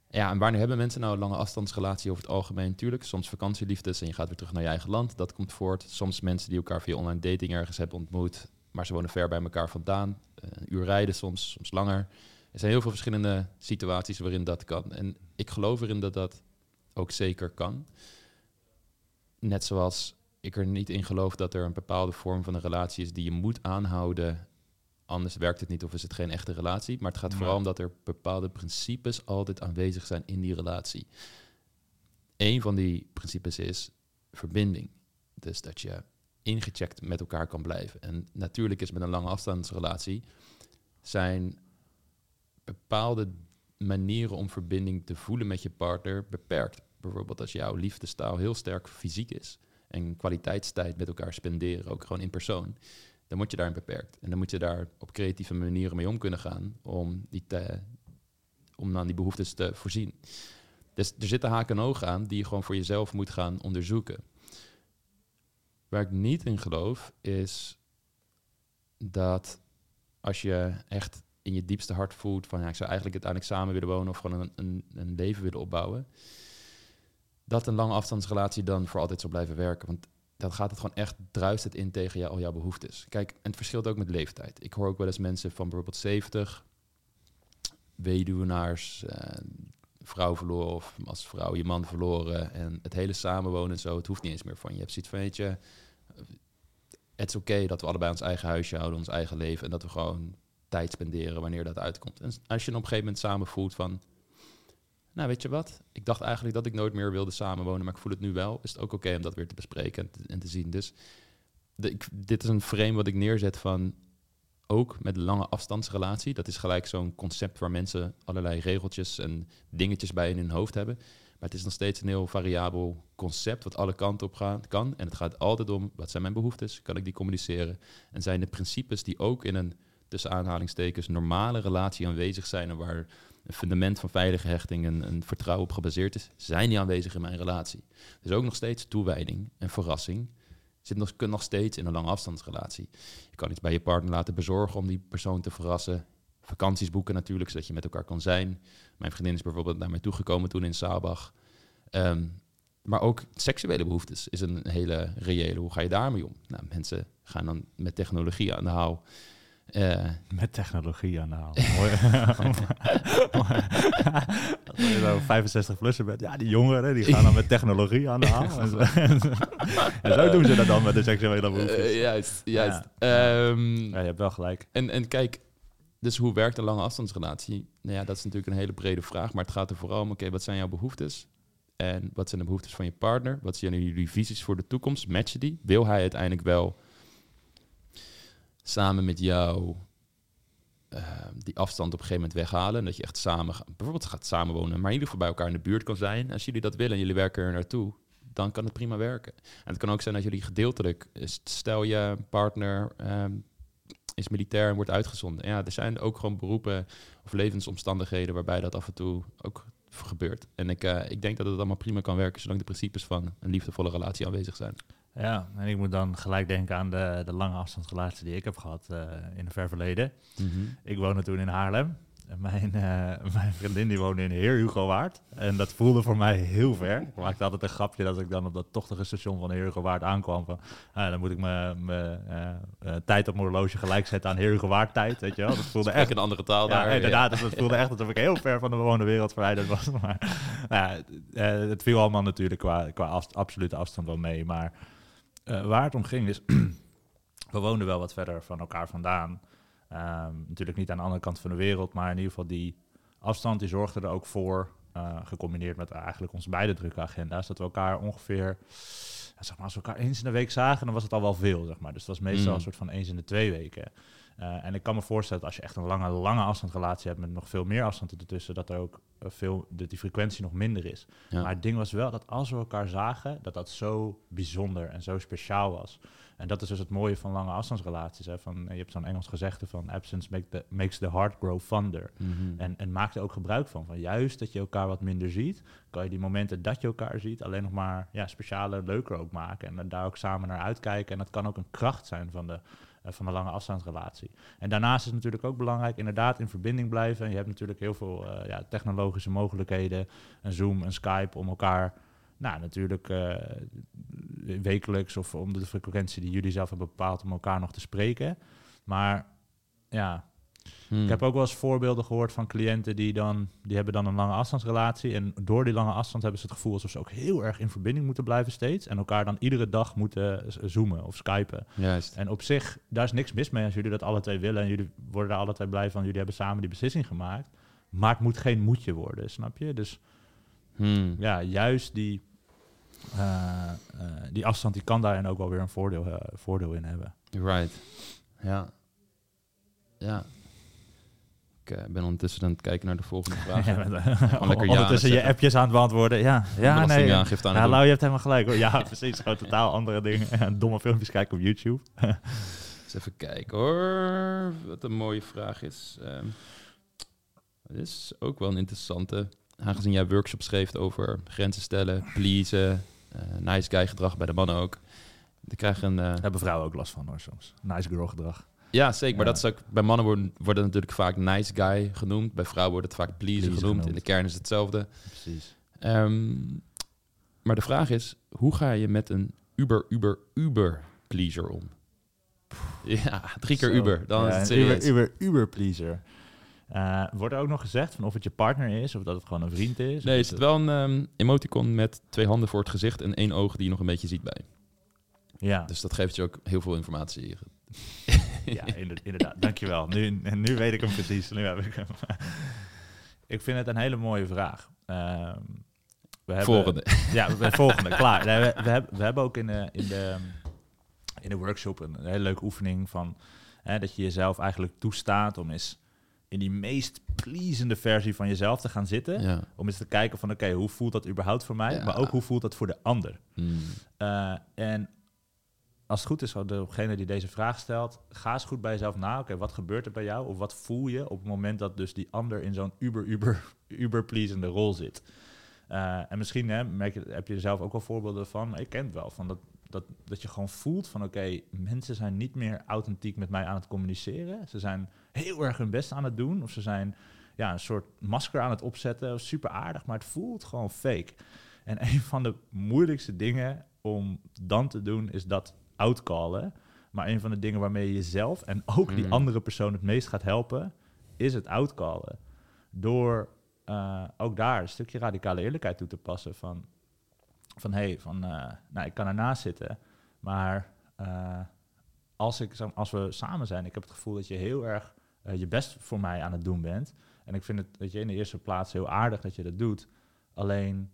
A: Ja, en wanneer hebben mensen nou een lange afstandsrelatie over het algemeen? Tuurlijk, soms vakantieliefdes en je gaat weer terug naar je eigen land. Dat komt voort. Soms mensen die elkaar via online dating ergens hebben ontmoet, maar ze wonen ver bij elkaar vandaan. Eh, Een uur rijden soms, soms langer. Er zijn heel veel verschillende situaties waarin dat kan. En ik geloof erin dat dat ook zeker kan. Net zoals ik er niet in geloof dat er een bepaalde vorm van een relatie is die je moet aanhouden. Anders werkt het niet of is het geen echte relatie. Maar het gaat vooral om dat er bepaalde principes altijd aanwezig zijn in die relatie. Een van die principes is verbinding. Dus dat je ingecheckt met elkaar kan blijven. En natuurlijk is met een lange afstandsrelatie zijn bepaalde manieren om verbinding te voelen met je partner beperkt. Bijvoorbeeld als jouw liefdestaal heel sterk fysiek is en kwaliteitstijd met elkaar spenderen, ook gewoon in persoon, dan word je daarin beperkt. En dan moet je daar op creatieve manieren mee om kunnen gaan om, die om aan die behoeftes te voorzien. Dus er zitten haken en ogen aan die je gewoon voor jezelf moet gaan onderzoeken. Waar ik niet in geloof is dat als je echt in je diepste hart voelt van ja, ik zou eigenlijk uiteindelijk samen willen wonen of gewoon een, een, een leven willen opbouwen, dat een lange afstandsrelatie dan voor altijd zal blijven werken. Want dan gaat het gewoon echt, druist het in tegen jou, al jouw behoeftes. Kijk, en het verschilt ook met leeftijd. Ik hoor ook wel eens mensen van bijvoorbeeld 70, weduwnaars, eh, vrouw verloren of als vrouw je man verloren en het hele samenwonen en zo, het hoeft niet eens meer van je. Je hebt zoiets van, weet je, het is oké dat we allebei ons eigen huisje houden, ons eigen leven en dat we gewoon tijd spenderen wanneer dat uitkomt. En als je op een gegeven moment samen voelt van, nou weet je wat, ik dacht eigenlijk dat ik nooit meer wilde samenwonen, maar ik voel het nu wel, is het ook oké om dat weer te bespreken en te, en te zien. Dus de, ik, dit is een frame wat ik neerzet van ook met lange afstandsrelatie. Dat is gelijk zo'n concept waar mensen allerlei regeltjes en dingetjes bij in hun hoofd hebben. Maar het is nog steeds een heel variabel concept wat alle kanten op kan. En het gaat altijd om, wat zijn mijn behoeftes? Kan ik die communiceren? En zijn de principes die ook in een, tussen aanhalingstekens, normale relatie aanwezig zijn... en waar een fundament van veilige hechting en een vertrouwen op gebaseerd is... zijn die aanwezig in mijn relatie. Dus ook nog steeds toewijding en verrassing... Zit nog, nog steeds in een lange afstandsrelatie. Je kan iets bij je partner laten bezorgen om die persoon te verrassen. Vakanties boeken natuurlijk, zodat je met elkaar kan zijn. Mijn vriendin is bijvoorbeeld naar mij toegekomen toen in Saalbach. Ehm, maar ook seksuele behoeftes is een hele reële. Hoe ga je daarmee om? Nou, mensen gaan dan met technologie aan de haal. Eh,
B: Met technologie aan de haal. Als je zo 65 plussen bent, ja, die jongeren die gaan dan met technologie aan de haal. En zo, en zo doen ze dat dan met de seksuele behoeftes.
A: eh, juist, juist.
B: Ja.
A: Ehm,
B: Ja, je hebt wel gelijk.
A: En, en kijk, dus hoe werkt een lange afstandsrelatie? Nou ja, dat is natuurlijk een hele brede vraag, maar het gaat er vooral om, oké, wat zijn jouw behoeftes? En wat zijn de behoeftes van je partner? Wat zijn jullie visies voor de toekomst? Matchen die? Wil hij uiteindelijk wel samen met jou eh, die afstand op een gegeven moment weghalen? En dat je echt samen, bijvoorbeeld gaat samenwonen, maar in ieder geval bij elkaar in de buurt kan zijn. Als jullie dat willen en jullie werken er naartoe, dan kan het prima werken. En het kan ook zijn dat jullie gedeeltelijk, eh, stel je partner ehm, is militair en wordt uitgezonden. Ja, er zijn ook gewoon beroepen of levensomstandigheden waarbij dat af en toe ook gebeurt. En ik, eh, ik denk dat het allemaal prima kan werken zolang de principes van een liefdevolle relatie aanwezig zijn.
B: Ja, en ik moet dan gelijk denken aan de, de lange afstandsrelatie die ik heb gehad uh, in het ver verleden. Ik woonde toen in Haarlem. Mijn, uh, mijn vriendin die woonde in Heer Hugo Waard. En dat voelde voor mij heel ver. Ik maakte altijd een grapje dat ik dan op dat tochtige station van Heer Hugo Waard aankwam. Van, uh, dan moet ik mijn uh, tijd op mijn horloge gelijk zetten aan Heer Hugo Waard tijd. Weet je wel? Dat voelde echt
A: een andere taal daar.
B: Ja, inderdaad. Ja. Dus dat voelde echt alsof ik heel ver van de bewoonde wereld verwijderd was. Maar nou het viel allemaal natuurlijk qua, qua af, absolute afstand wel mee. Maar waar het om ging is, we woonden wel wat verder van elkaar vandaan. Um, natuurlijk niet aan de andere kant van de wereld, maar in ieder geval die afstand die zorgde er ook voor, uh, gecombineerd met eigenlijk onze beide drukke agenda's, dat we elkaar ongeveer, zeg maar, als we elkaar eens in de week zagen, dan was het al wel veel, zeg maar. Dus het was meestal mm. een soort van eens in de twee weken. Uh, en ik kan me voorstellen dat als je echt een lange, lange afstandsrelatie hebt met nog veel meer afstand ertussen, dat er ook uh, veel, dat die frequentie nog minder is. Ja. Maar het ding was wel dat als we elkaar zagen, dat dat zo bijzonder en zo speciaal was. En dat is dus het mooie van lange afstandsrelaties. Hè? Van, je hebt zo'n Engels gezegde van absence make the, makes the heart grow fonder.
A: Mhm.
B: en, en maak er ook gebruik van. Van juist dat je elkaar wat minder ziet, kan je die momenten dat je elkaar ziet alleen nog maar ja, specialer, leuker ook maken. En daar ook samen naar uitkijken. En dat kan ook een kracht zijn van de, van de lange afstandsrelatie. En daarnaast is het natuurlijk ook belangrijk inderdaad in verbinding blijven. En je hebt natuurlijk heel veel uh, ja, technologische mogelijkheden, een Zoom, een Skype, om elkaar nou, natuurlijk uh, wekelijks of om de frequentie die jullie zelf hebben bepaald om elkaar nog te spreken. Maar ja, hmm. ik heb ook wel eens voorbeelden gehoord van cliënten die dan, die hebben dan een lange afstandsrelatie. En door die lange afstand hebben ze het gevoel alsof ze ook heel erg in verbinding moeten blijven steeds. En elkaar dan iedere dag moeten zoomen of skypen.
A: Juist.
B: En op zich, daar is niks mis mee als jullie dat alle twee willen. En jullie worden daar alle twee blij van. Jullie hebben samen die beslissing gemaakt. Maar het moet geen moedje worden, snap je? Dus
A: Hmm.
B: Ja, juist die, uh, uh, die afstand die kan daarin ook wel weer een voordeel, uh, voordeel in hebben.
A: Right. Ja. Ja. Ik ben ondertussen aan het kijken naar de volgende vraag. ja,
B: lekker ondertussen je appjes aan het beantwoorden. Ja, ja nee. Ja, Lau, je hebt helemaal gelijk. Hoor. Ja, precies. Gewoon totaal andere dingen. Domme filmpjes kijken op YouTube.
A: Eens even kijken hoor. Wat een mooie vraag is. Um, dit is ook wel een interessante aangezien jij workshops geeft over grenzen stellen, pleasen, uh, nice guy gedrag bij de mannen ook. Een... Uh,
B: Hebben vrouwen ook last van hoor soms. Nice girl gedrag.
A: Ja, zeker. Maar dat is ook, bij mannen worden, worden natuurlijk vaak nice guy genoemd. Bij vrouwen wordt het vaak pleaser, genoemd. genoemd. In de kern is hetzelfde.
B: Precies.
A: Um, maar de vraag is, hoe ga je met een uber, uber, uber pleaser om? Ja, drie keer Zo. uber. Dan
B: ja,
A: is het
B: serieus. Uber, uber, uber pleaser. Uh, wordt er ook nog gezegd van of het je partner is of dat het gewoon een vriend is?
A: Nee, is het wel een um, emoticon met twee handen voor het gezicht en één oog die je nog een beetje ziet bij.
B: Ja.
A: Dus dat geeft je ook heel veel informatie.
B: ja, inderdaad. Dankjewel. Nu, nu weet ik hem precies. Nu heb ik hem. ik vind het een hele mooie vraag. Uh,
A: we hebben, volgende.
B: Ja, we, volgende. Klaar. we, we, hebben, we hebben ook in de, in de, in de workshop een, hele leuke oefening van hè, dat je jezelf eigenlijk toestaat om eens in die meest pleasende versie van jezelf te gaan zitten.
A: Ja.
B: Om eens te kijken van oké, hoe voelt dat überhaupt voor mij? Maar ook hoe voelt dat voor de ander?
A: Hmm.
B: Uh, en als het goed is, degene die deze vraag stelt, ga eens goed bij jezelf na. Oké, wat gebeurt er bij jou? Of wat voel je op het moment dat dus die ander in zo'n uber, uber, uber pleasende rol zit? Uh, en misschien hè, merk je, heb je er zelf ook wel voorbeelden van. Ik ken het wel, van dat dat, dat je gewoon voelt van oké, mensen zijn niet meer authentiek met mij aan het communiceren. Ze zijn heel erg hun best aan het doen. Of ze zijn ja, een soort masker aan het opzetten. Super aardig, maar het voelt gewoon fake. En een van de moeilijkste dingen om dan te doen is dat outcallen. Maar een van de dingen waarmee je jezelf en ook die mm. andere persoon het meest gaat helpen, is het outcallen. Door uh, ook daar een stukje radicale eerlijkheid toe te passen. Van van hé, hey, van, uh, nou, ik kan ernaast zitten, maar uh, als, ik, als we samen zijn, ik heb het gevoel dat je heel erg je best voor mij aan het doen bent. En ik vind het, weet je, in de eerste plaats heel aardig dat je dat doet. Alleen,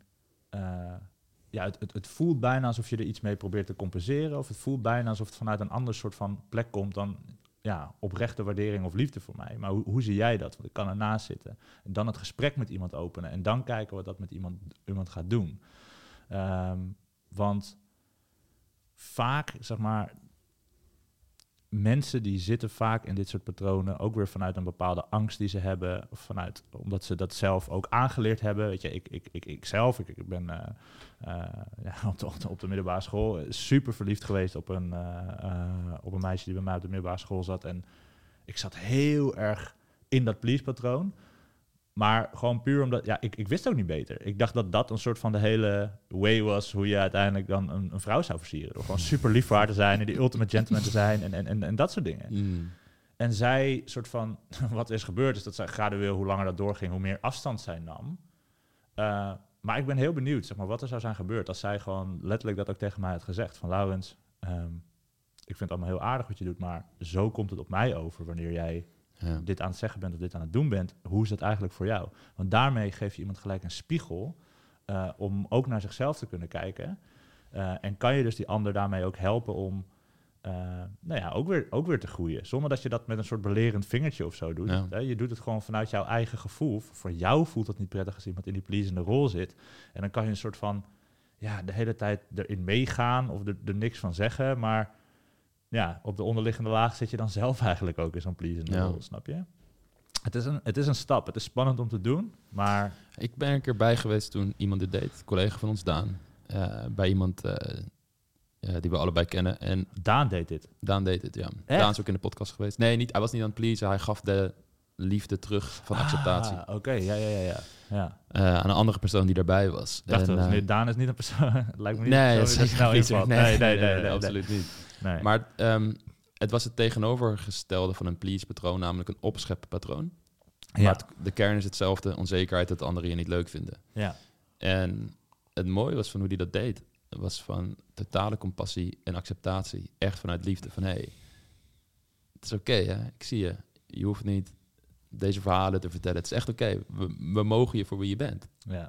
B: ja, het, het, voelt bijna alsof je er iets mee probeert te compenseren. Of het voelt bijna alsof het vanuit een ander soort van plek komt dan ja, oprechte waardering of liefde voor mij. Maar hoe, hoe zie jij dat? Want ik kan ernaast zitten. En dan het gesprek met iemand openen. En dan kijken wat dat met iemand, iemand gaat doen. Um, want vaak, zeg maar, mensen die zitten vaak in dit soort patronen, ook weer vanuit een bepaalde angst die ze hebben, of vanuit omdat ze dat zelf ook aangeleerd hebben. Weet je, ik, ik, ik, ik zelf, ik, ik ben eh, eh, ja, op, de, op, de, middelbare school super verliefd geweest op een, eh, op een meisje die bij mij op de middelbare school zat. En ik zat heel erg in dat please-patroon. Maar gewoon puur omdat, ja, ik, ik wist ook niet beter. Ik dacht dat dat een soort van de hele way was hoe je uiteindelijk dan een, een vrouw zou versieren. Door gewoon super lief voor haar te zijn en die ultimate gentleman te zijn en, en, en, en dat soort dingen.
A: Mm.
B: En zij, soort van, wat is gebeurd, is dat zij gradueel, hoe langer dat doorging, hoe meer afstand zij nam. Uh, maar ik ben heel benieuwd, zeg maar, wat er zou zijn gebeurd als zij gewoon letterlijk dat ook tegen mij had gezegd. Van Laurens, um, ik vind het allemaal heel aardig wat je doet, maar zo komt het op mij over wanneer jij ja. dit aan het zeggen bent of dit aan het doen bent, hoe is dat eigenlijk voor jou? Want daarmee geef je iemand gelijk een spiegel uh, om ook naar zichzelf te kunnen kijken. Uh, en kan je dus die ander daarmee ook helpen om uh, nou ja, ook, weer, ook weer te groeien. Zonder dat je dat met een soort belerend vingertje of zo doet. Ja. Hè? Je doet het gewoon vanuit jouw eigen gevoel. Voor jou voelt het niet prettig als iemand in die pleasende rol zit. En dan kan je een soort van ja, de hele tijd erin meegaan of er, er niks van zeggen. Maar ja, op de onderliggende laag zit je dan zelf eigenlijk ook in zo'n pleasende ja. rol, snap je? Het is, een, het is een stap. Het is spannend om te doen, maar...
A: Ik ben een keer bij geweest toen iemand dit deed. Een collega van ons, Daan. Uh, bij iemand uh, uh, die we allebei kennen. En
B: Daan deed dit?
A: Daan deed dit, ja. Echt? Daan is ook in de podcast geweest. Nee, niet, hij was niet aan het pleasen. Hij gaf de liefde terug van acceptatie.
B: Ah, oké. Ja, ja, ja, ja. ja.
A: aan een andere persoon die daarbij was.
B: Dacht en, nee, Daan is niet een persoon... lijkt me niet
A: nee,
B: een persoon die snel invalt.
A: Nee, nee, nee, nee, nee, nee, absoluut niet. Nee. Maar um, het was het tegenovergestelde van een please-patroon, namelijk een opschep-patroon. Ja. Maar het, de kern is hetzelfde, onzekerheid dat anderen je niet leuk vinden.
B: Ja.
A: En het mooie was van hoe hij dat deed, was van totale compassie en acceptatie. Echt vanuit liefde, van hé, hey, het is oké, okay, ik zie je. Je hoeft niet deze verhalen te vertellen. Het is echt oké, okay. we, we, mogen je voor wie je bent.
B: Ja.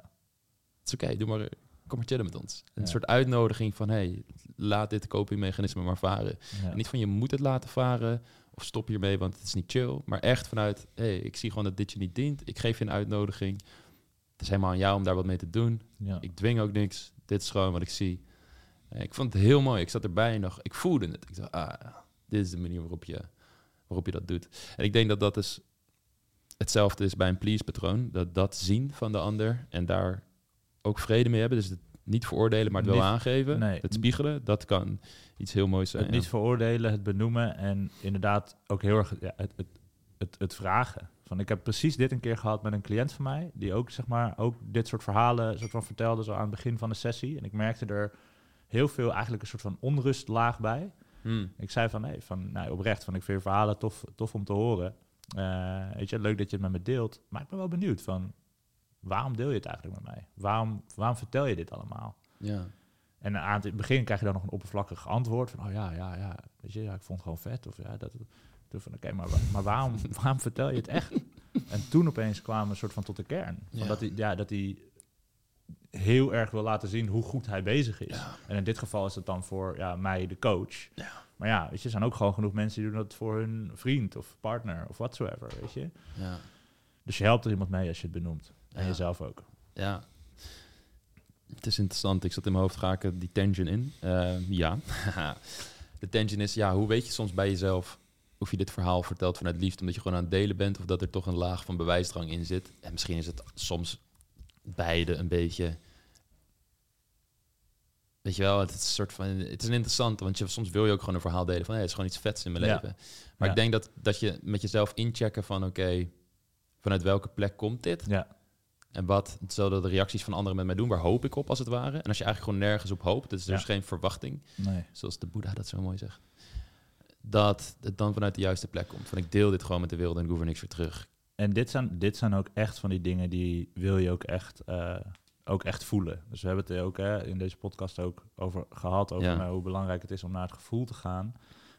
A: Het is oké, okay, doe maar kom maar chillen met ons. Een ja. soort uitnodiging van, hey, laat dit copingmechanisme maar varen. Ja. En niet van, je moet het laten varen of stop hiermee, want het is niet chill. Maar echt vanuit, hey, ik zie gewoon dat dit je niet dient. Ik geef je een uitnodiging. Het is helemaal aan jou om daar wat mee te doen.
B: Ja.
A: Ik dwing ook niks. Dit is gewoon wat ik zie. Ik vond het heel mooi. Ik zat erbij nog, ik voelde het. Ik dacht, ah, dit is de manier waarop je, waarop je dat doet. En ik denk dat dat is hetzelfde is bij een please-patroon. Dat dat zien van de ander en daar ook vrede mee hebben. Dus het niet veroordelen, maar het wel aangeven.
B: Nee.
A: Het spiegelen, dat kan iets heel moois zijn.
B: Het niet veroordelen, het benoemen en inderdaad ook heel erg ja, het, het, het, het, vragen. Van, ik heb precies dit een keer gehad met een cliënt van mij, die ook, zeg maar, ook dit soort verhalen soort van vertelde zo aan het begin van de sessie. En ik merkte er heel veel eigenlijk een soort van onrustlaag bij.
A: Hmm.
B: Ik zei van, nee, van, nou, oprecht, van, ik vind je verhalen tof, tof om te horen. Uh, weet je, leuk dat je het met me deelt. Maar ik ben wel benieuwd van, waarom deel je het eigenlijk met mij? Waarom, waarom vertel je dit allemaal?
A: Ja.
B: En aan het begin krijg je dan nog een oppervlakkig antwoord van, oh ja, ja, ja, weet je, ja, ik vond het gewoon vet. Of ja, dat, van, oké, maar, maar waarom, waarom vertel je het echt? En toen opeens kwamen we een soort van tot de kern. Van ja. Dat hij, ja, dat hij heel erg wil laten zien hoe goed hij bezig is.
A: Ja.
B: En in dit geval is het dan voor ja, mij, de coach.
A: Ja.
B: Maar ja, weet je, er zijn ook gewoon genoeg mensen die doen dat voor hun vriend of partner of whatsoever, weet je.
A: Ja.
B: Dus je helpt er iemand mee als je het benoemt. En
A: Ja.
B: jezelf ook.
A: Ja. Het is interessant. Ik zat in mijn hoofd, ga ik die tension in? Uh, ja. de tension is, ja, hoe weet je soms bij jezelf of je dit verhaal vertelt vanuit liefde omdat je gewoon aan het delen bent of dat er toch een laag van bewijsdrang in zit. En misschien is het soms beide een beetje... Weet je wel, het is een soort van. Het is een interessante, want je, soms wil je ook gewoon een verhaal delen van hey, het is gewoon iets vets in mijn
B: Ja.
A: leven. Maar
B: Ja.
A: ik denk dat, dat je met jezelf inchecken van oké, vanuit welke plek komt dit?
B: Ja,
A: En wat zullen de reacties van anderen met mij doen? Waar hoop ik op als het ware? En als je eigenlijk gewoon nergens op hoopt, dus er is
B: Ja.
A: geen verwachting,
B: nee.
A: zoals de Boeddha dat zo mooi zegt, dat het dan vanuit de juiste plek komt. Van ik deel dit gewoon met de wereld en ik hoef er niks voor terug.
B: En dit zijn, dit zijn ook echt van die dingen die wil je ook echt, eh, ook echt voelen. Dus we hebben het er ook hè, in deze podcast ook over gehad, over
A: Ja.
B: hoe belangrijk het is om naar het gevoel te gaan.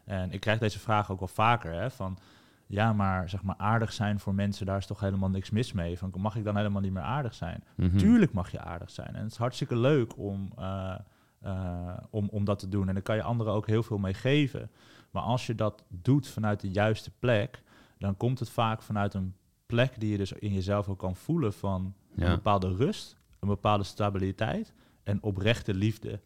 B: En ik krijg deze vraag ook wel vaker, hè, van ja, maar zeg maar aardig zijn voor mensen, daar is toch helemaal niks mis mee. Van mag ik dan helemaal niet meer aardig zijn?
A: Mhm.
B: Tuurlijk mag je aardig zijn. En het is hartstikke leuk om, eh, eh, om, om dat te doen. En daar kan je anderen ook heel veel mee geven. Maar als je dat doet vanuit de juiste plek, dan komt het vaak vanuit een plek die je dus in jezelf ook kan voelen van
A: Ja.
B: een bepaalde rust, een bepaalde stabiliteit en oprechte liefde.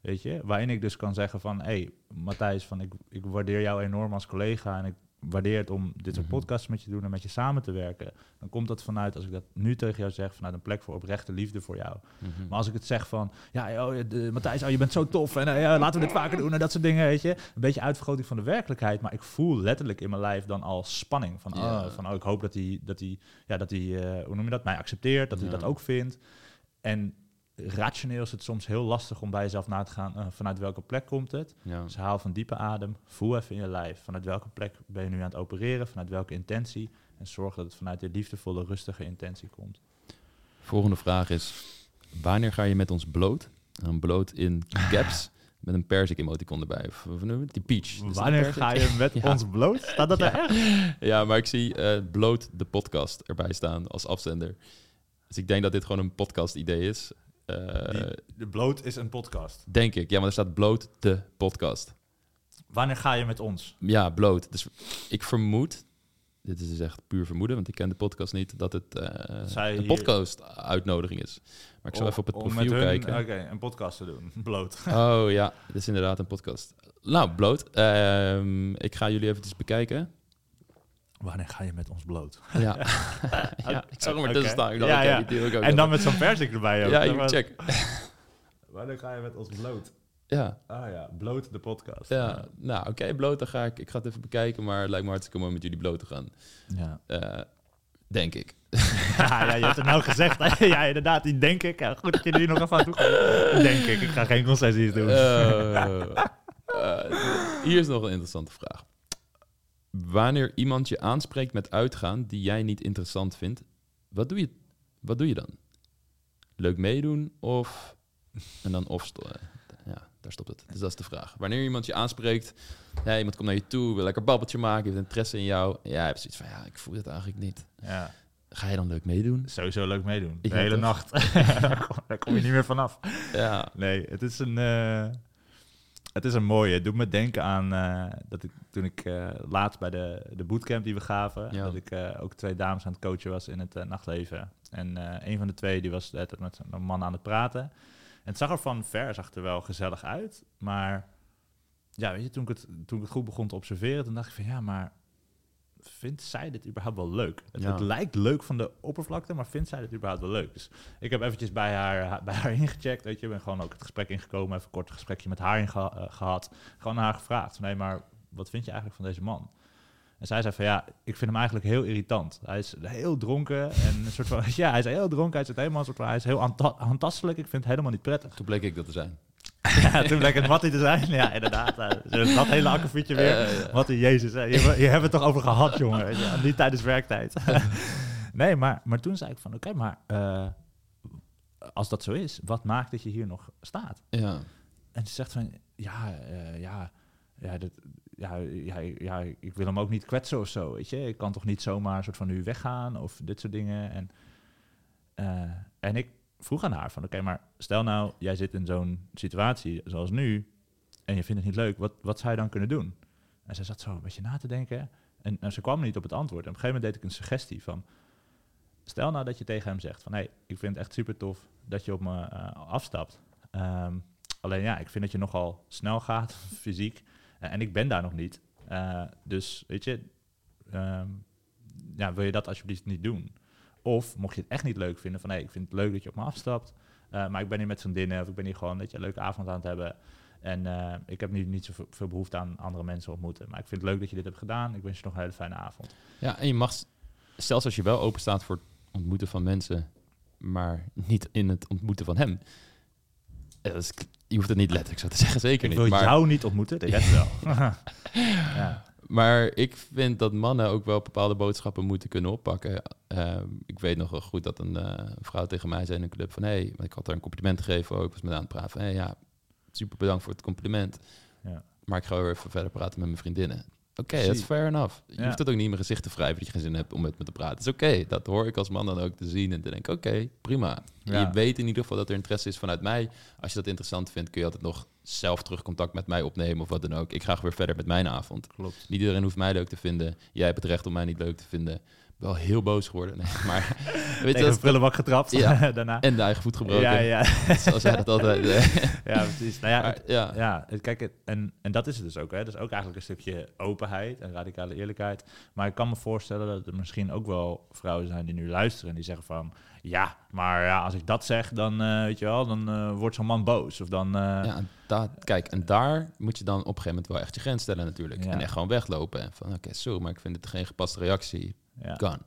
B: Weet je, waarin ik dus kan zeggen van, hé, hey, Matthijs, van ik, ik waardeer jou enorm als collega en ik waardeer het om dit soort
A: Mhm.
B: podcasts met je te doen en met je samen te werken. Dan komt dat vanuit, als ik dat nu tegen jou zeg, vanuit een plek voor oprechte liefde voor jou.
A: Mhm.
B: Maar als ik het zeg van, ja, oh, de, Matthijs, oh, je bent zo tof en eh, laten we dit vaker doen en dat soort dingen, weet je. Een beetje uitvergroting van de werkelijkheid, maar ik voel letterlijk in mijn lijf dan al spanning. Van, oh, van oh, ik hoop dat hij, dat hij, ja, dat hij eh, hoe noem je dat, mij accepteert, dat hij dat ook vindt. En rationeel is het soms heel lastig om bij jezelf na te gaan, eh, vanuit welke plek komt het.
A: ja.
B: Dus haal van diepe adem, voel even in je lijf. Vanuit welke plek ben je nu aan het opereren, vanuit welke intentie. En zorg dat het vanuit die liefdevolle, rustige intentie komt.
A: Volgende vraag is: wanneer ga je met ons bloot? En dan bloot in caps met een persik emoticon erbij. Of, of je die peach. Een
B: Wanneer ga je met
A: Ja.
B: ons bloot? Staat dat er
A: Ja.
B: echt?
A: Ja, maar ik zie eh, bloot de podcast erbij staan als afzender. Dus ik denk dat dit gewoon een podcast idee is. Eh,
B: Die- de bloot is een podcast.
A: Denk ik. Ja, maar er staat bloot de podcast.
B: Wanneer ga je met ons?
A: Ja, bloot. Dus ik vermoed, dit is dus echt puur vermoeden, want ik ken de podcast niet, dat het eh,
B: Zij
A: een podcast-uitnodiging is. Maar ik zal even op het profiel
B: hun-
A: kijken.
B: Oké, een podcast te doen. Bloot.
A: Oh ja, dit is inderdaad een podcast. Nou, bloot. Ehm, ik ga jullie eventjes bekijken.
B: Wanneer ga je met ons bloot?
A: Ja, ja ik zag hem ertussen
B: Oké.
A: staan. Ik dacht,
B: Ja, ja.
A: die doe ik ook
B: En dan met zo'n persik erbij ook.
A: Ja,
B: maar-
A: check.
B: Wanneer ga je met ons bloot?
A: Ja,
B: Ah ja, bloot de podcast.
A: ja. nou oké, bloot, dan ga ik. Ik ga het even bekijken, maar het lijkt me hartstikke mooi met jullie bloot te gaan.
B: Ja.
A: Eh, denk ik.
B: ja, ja, je hebt het nou gezegd. hè? ja, inderdaad, die denk ik. Ja, goed dat je er nog even aan toegeeft. Denk ik. Ik ga geen concessies doen.
A: Eh, eh, hier is nog een interessante vraag. Wanneer iemand je aanspreekt met uitgaan die jij niet interessant vindt, wat doe je, wat doe je dan? Leuk meedoen of... En dan of... Ja, daar stopt het. Dus dat is de vraag. Wanneer iemand je aanspreekt, ja, iemand komt naar je toe, wil lekker babbeltje maken, heeft interesse in jou. Jij hebt zoiets van, ja, ik voel het eigenlijk niet.
B: Ja,
A: Ga je dan leuk meedoen?
B: sowieso leuk meedoen. De
A: Ja,
B: hele
A: toch?
B: nacht. Daar kom je niet meer vanaf.
A: Ja,
B: Nee, het is een, eh, het is een mooie. Het doet me denken aan eh, dat ik toen ik eh, laatst bij de, de bootcamp die we gaven,
A: Ja.
B: dat ik eh, ook twee dames aan het coachen was in het nachtleven. En een van de twee die was met een man aan het praten. En het zag er van ver zag er wel gezellig uit, maar ja, weet je, toen ik het, toen ik het goed begon te observeren, toen dacht ik van ja, maar vindt zij dit überhaupt wel leuk? Het,
A: Ja.
B: het lijkt leuk van de oppervlakte, maar vindt zij dit überhaupt wel leuk? Dus ik heb eventjes bij haar, bij haar ingecheckt, weet je. Ben gewoon ook het gesprek ingekomen, even een kort gesprekje met haar inge- eh, gehad. Gewoon naar haar gevraagd nee, maar wat vind je eigenlijk van deze man? En zij zei van, ja, ik vind hem eigenlijk heel irritant. Hij is heel dronken en een soort van, ja, hij is heel dronken. Hij is helemaal een soort van, hij is heel anta- handtastelijk. Ik vind het helemaal niet prettig.
A: toen bleek ik dat te zijn.
B: ja, toen bleek het Mattie te zijn. Ja, inderdaad. eh, dus dat hele akkefietje weer.
A: Ja.
B: Een Jezus, hè. je, je hebt het toch over gehad, jongen. weet je, Niet tijdens werktijd. nee, maar, maar toen zei ik van, oké, maar eh, als dat zo is, wat maakt dat je hier nog staat?
A: Ja.
B: En ze zegt van, ja, eh, ja, ja, dat, ja, ja, ja, ik wil hem ook niet kwetsen of zo, weet je. Ik kan toch niet zomaar soort van nu weggaan of dit soort dingen. En, en ik vroeg aan haar van, oké, maar stel nou, jij zit in zo'n situatie zoals nu en je vindt het niet leuk, wat, wat zou je dan kunnen doen? En ze zat zo een beetje na te denken en, en ze kwam niet op het antwoord. En op een gegeven moment deed ik een suggestie van, stel nou dat je tegen hem zegt van, hé, hey, ik vind het echt super tof dat je op me eh, afstapt. Ehm, alleen ja, ik vind dat je nogal snel gaat, fysiek. Eh, en ik ben daar nog niet. Eh, dus weet je, ehm, ja, wil je dat alsjeblieft niet doen? Of mocht je het echt niet leuk vinden, van hé, ik vind het leuk dat je op me afstapt. eh, maar ik ben hier met vriendinnen of ik ben hier gewoon dat je een leuke avond aan het hebben. En eh, ik heb nu niet zoveel veel behoefte aan andere mensen ontmoeten. Maar ik vind het leuk dat je dit hebt gedaan. Ik wens je nog een hele fijne avond.
A: Ja, en je mag, zelfs als je wel open staat voor het ontmoeten van mensen, maar niet in het ontmoeten van hem. eh, is- je hoeft het niet letterlijk zo te zeggen, zeker
B: Ik
A: niet.
B: wil
A: Maar,
B: jou niet ontmoeten, de rest wel. ja.
A: Maar ik vind dat mannen ook wel bepaalde boodschappen moeten kunnen oppakken. Ehm, ik weet nog wel goed dat een eh, vrouw tegen mij zei in een club van... hé, hey, ik had haar een compliment gegeven ook, ik was met aan het praten hé, ja, super bedankt voor het compliment.
B: Ja.
A: Maar ik ga weer even verder praten met mijn vriendinnen. Oké, dat is fair enough. Je
B: Ja.
A: hoeft het ook niet in mijn gezicht te wrijven dat je geen zin hebt om met me te praten. Het is oké. Dat hoor ik als man dan ook te zien en te denken, oké, prima.
B: Ja.
A: Je weet in ieder geval dat er interesse is vanuit mij. Als je dat interessant vindt, kun je altijd nog zelf terug contact met mij opnemen of wat dan ook. Ik ga weer verder met mijn avond.
B: Klopt.
A: Niet iedereen hoeft mij leuk te vinden. Jij hebt het recht om mij niet leuk te vinden. wel heel boos geworden. Nee, maar weet je,
B: prullenbak getrapt
A: Ja.
B: daarna.
A: en de eigen voet gebroken.
B: Ja, ja.
A: Zoals hij dat altijd. eh,
B: ja, precies. Nou ja,
A: maar,
B: het-
A: ja.
B: ja, het- kijk, het- en, en dat is het dus ook. Hè. Dat is ook eigenlijk een stukje openheid en radicale eerlijkheid. Maar ik kan me voorstellen dat er misschien ook wel vrouwen zijn die nu luisteren en die zeggen van... Ja, maar ja, als ik dat zeg, dan, eh, weet je wel, dan eh, wordt zo'n man boos. Of dan... eh,
A: Ja, en da- kijk, en daar moet je dan op een gegeven moment wel echt je grens stellen natuurlijk.
B: Ja.
A: En echt gewoon weglopen. En van, oké, sorry, maar ik vind het geen gepaste reactie.
B: ja.
A: Kan.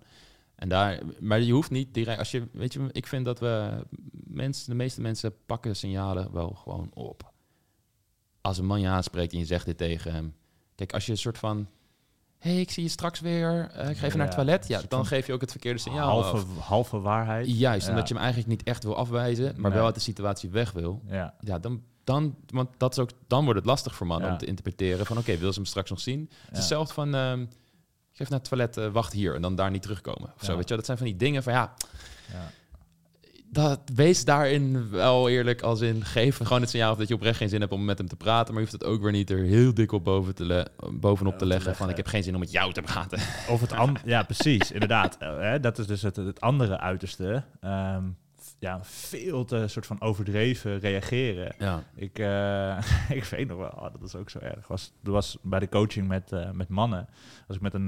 A: En daar, maar je hoeft niet direct, als je, weet je, ik vind dat we, mensen, de meeste mensen pakken signalen wel gewoon op. Als een man je aanspreekt en je zegt dit tegen hem. Kijk, als je een soort van, hey, ik zie je straks weer, eh, ik ga even naar het toilet. Ja, dan geef je ook het verkeerde signaal
B: halve,
A: af.
B: halve waarheid.
A: Juist, omdat je hem eigenlijk niet echt wil afwijzen, maar
B: Nee.
A: wel uit de situatie weg wil.
B: Ja,
A: Ja, dan, dan, want dat is ook, dan wordt het lastig voor mannen om te interpreteren van, oké, wil ze hem straks nog zien? Het is hetzelfde van, ik ga even naar het toilet, eh, wacht hier en dan daar niet terugkomen. Of zo, weet je, wel. dat zijn van die dingen van, ja,
B: ja.
A: Dat, wees daarin wel eerlijk als in, geef gewoon het signaal dat je oprecht geen zin hebt om met hem te praten, maar je hoeft het ook weer niet er heel dik op boven te le- bovenop
B: Ja,
A: te
B: te
A: leggen van, ik heb geen zin om met jou te praten.
B: Of het an- ja, precies, inderdaad. Eh, hè, dat is dus het, het andere uiterste. Ehm, ja, veel te soort van overdreven reageren.
A: Ja,
B: Ik, eh, ik weet nog wel, oh, dat is ook zo erg. Was, er was bij de coaching met, eh, met mannen, was ik met een,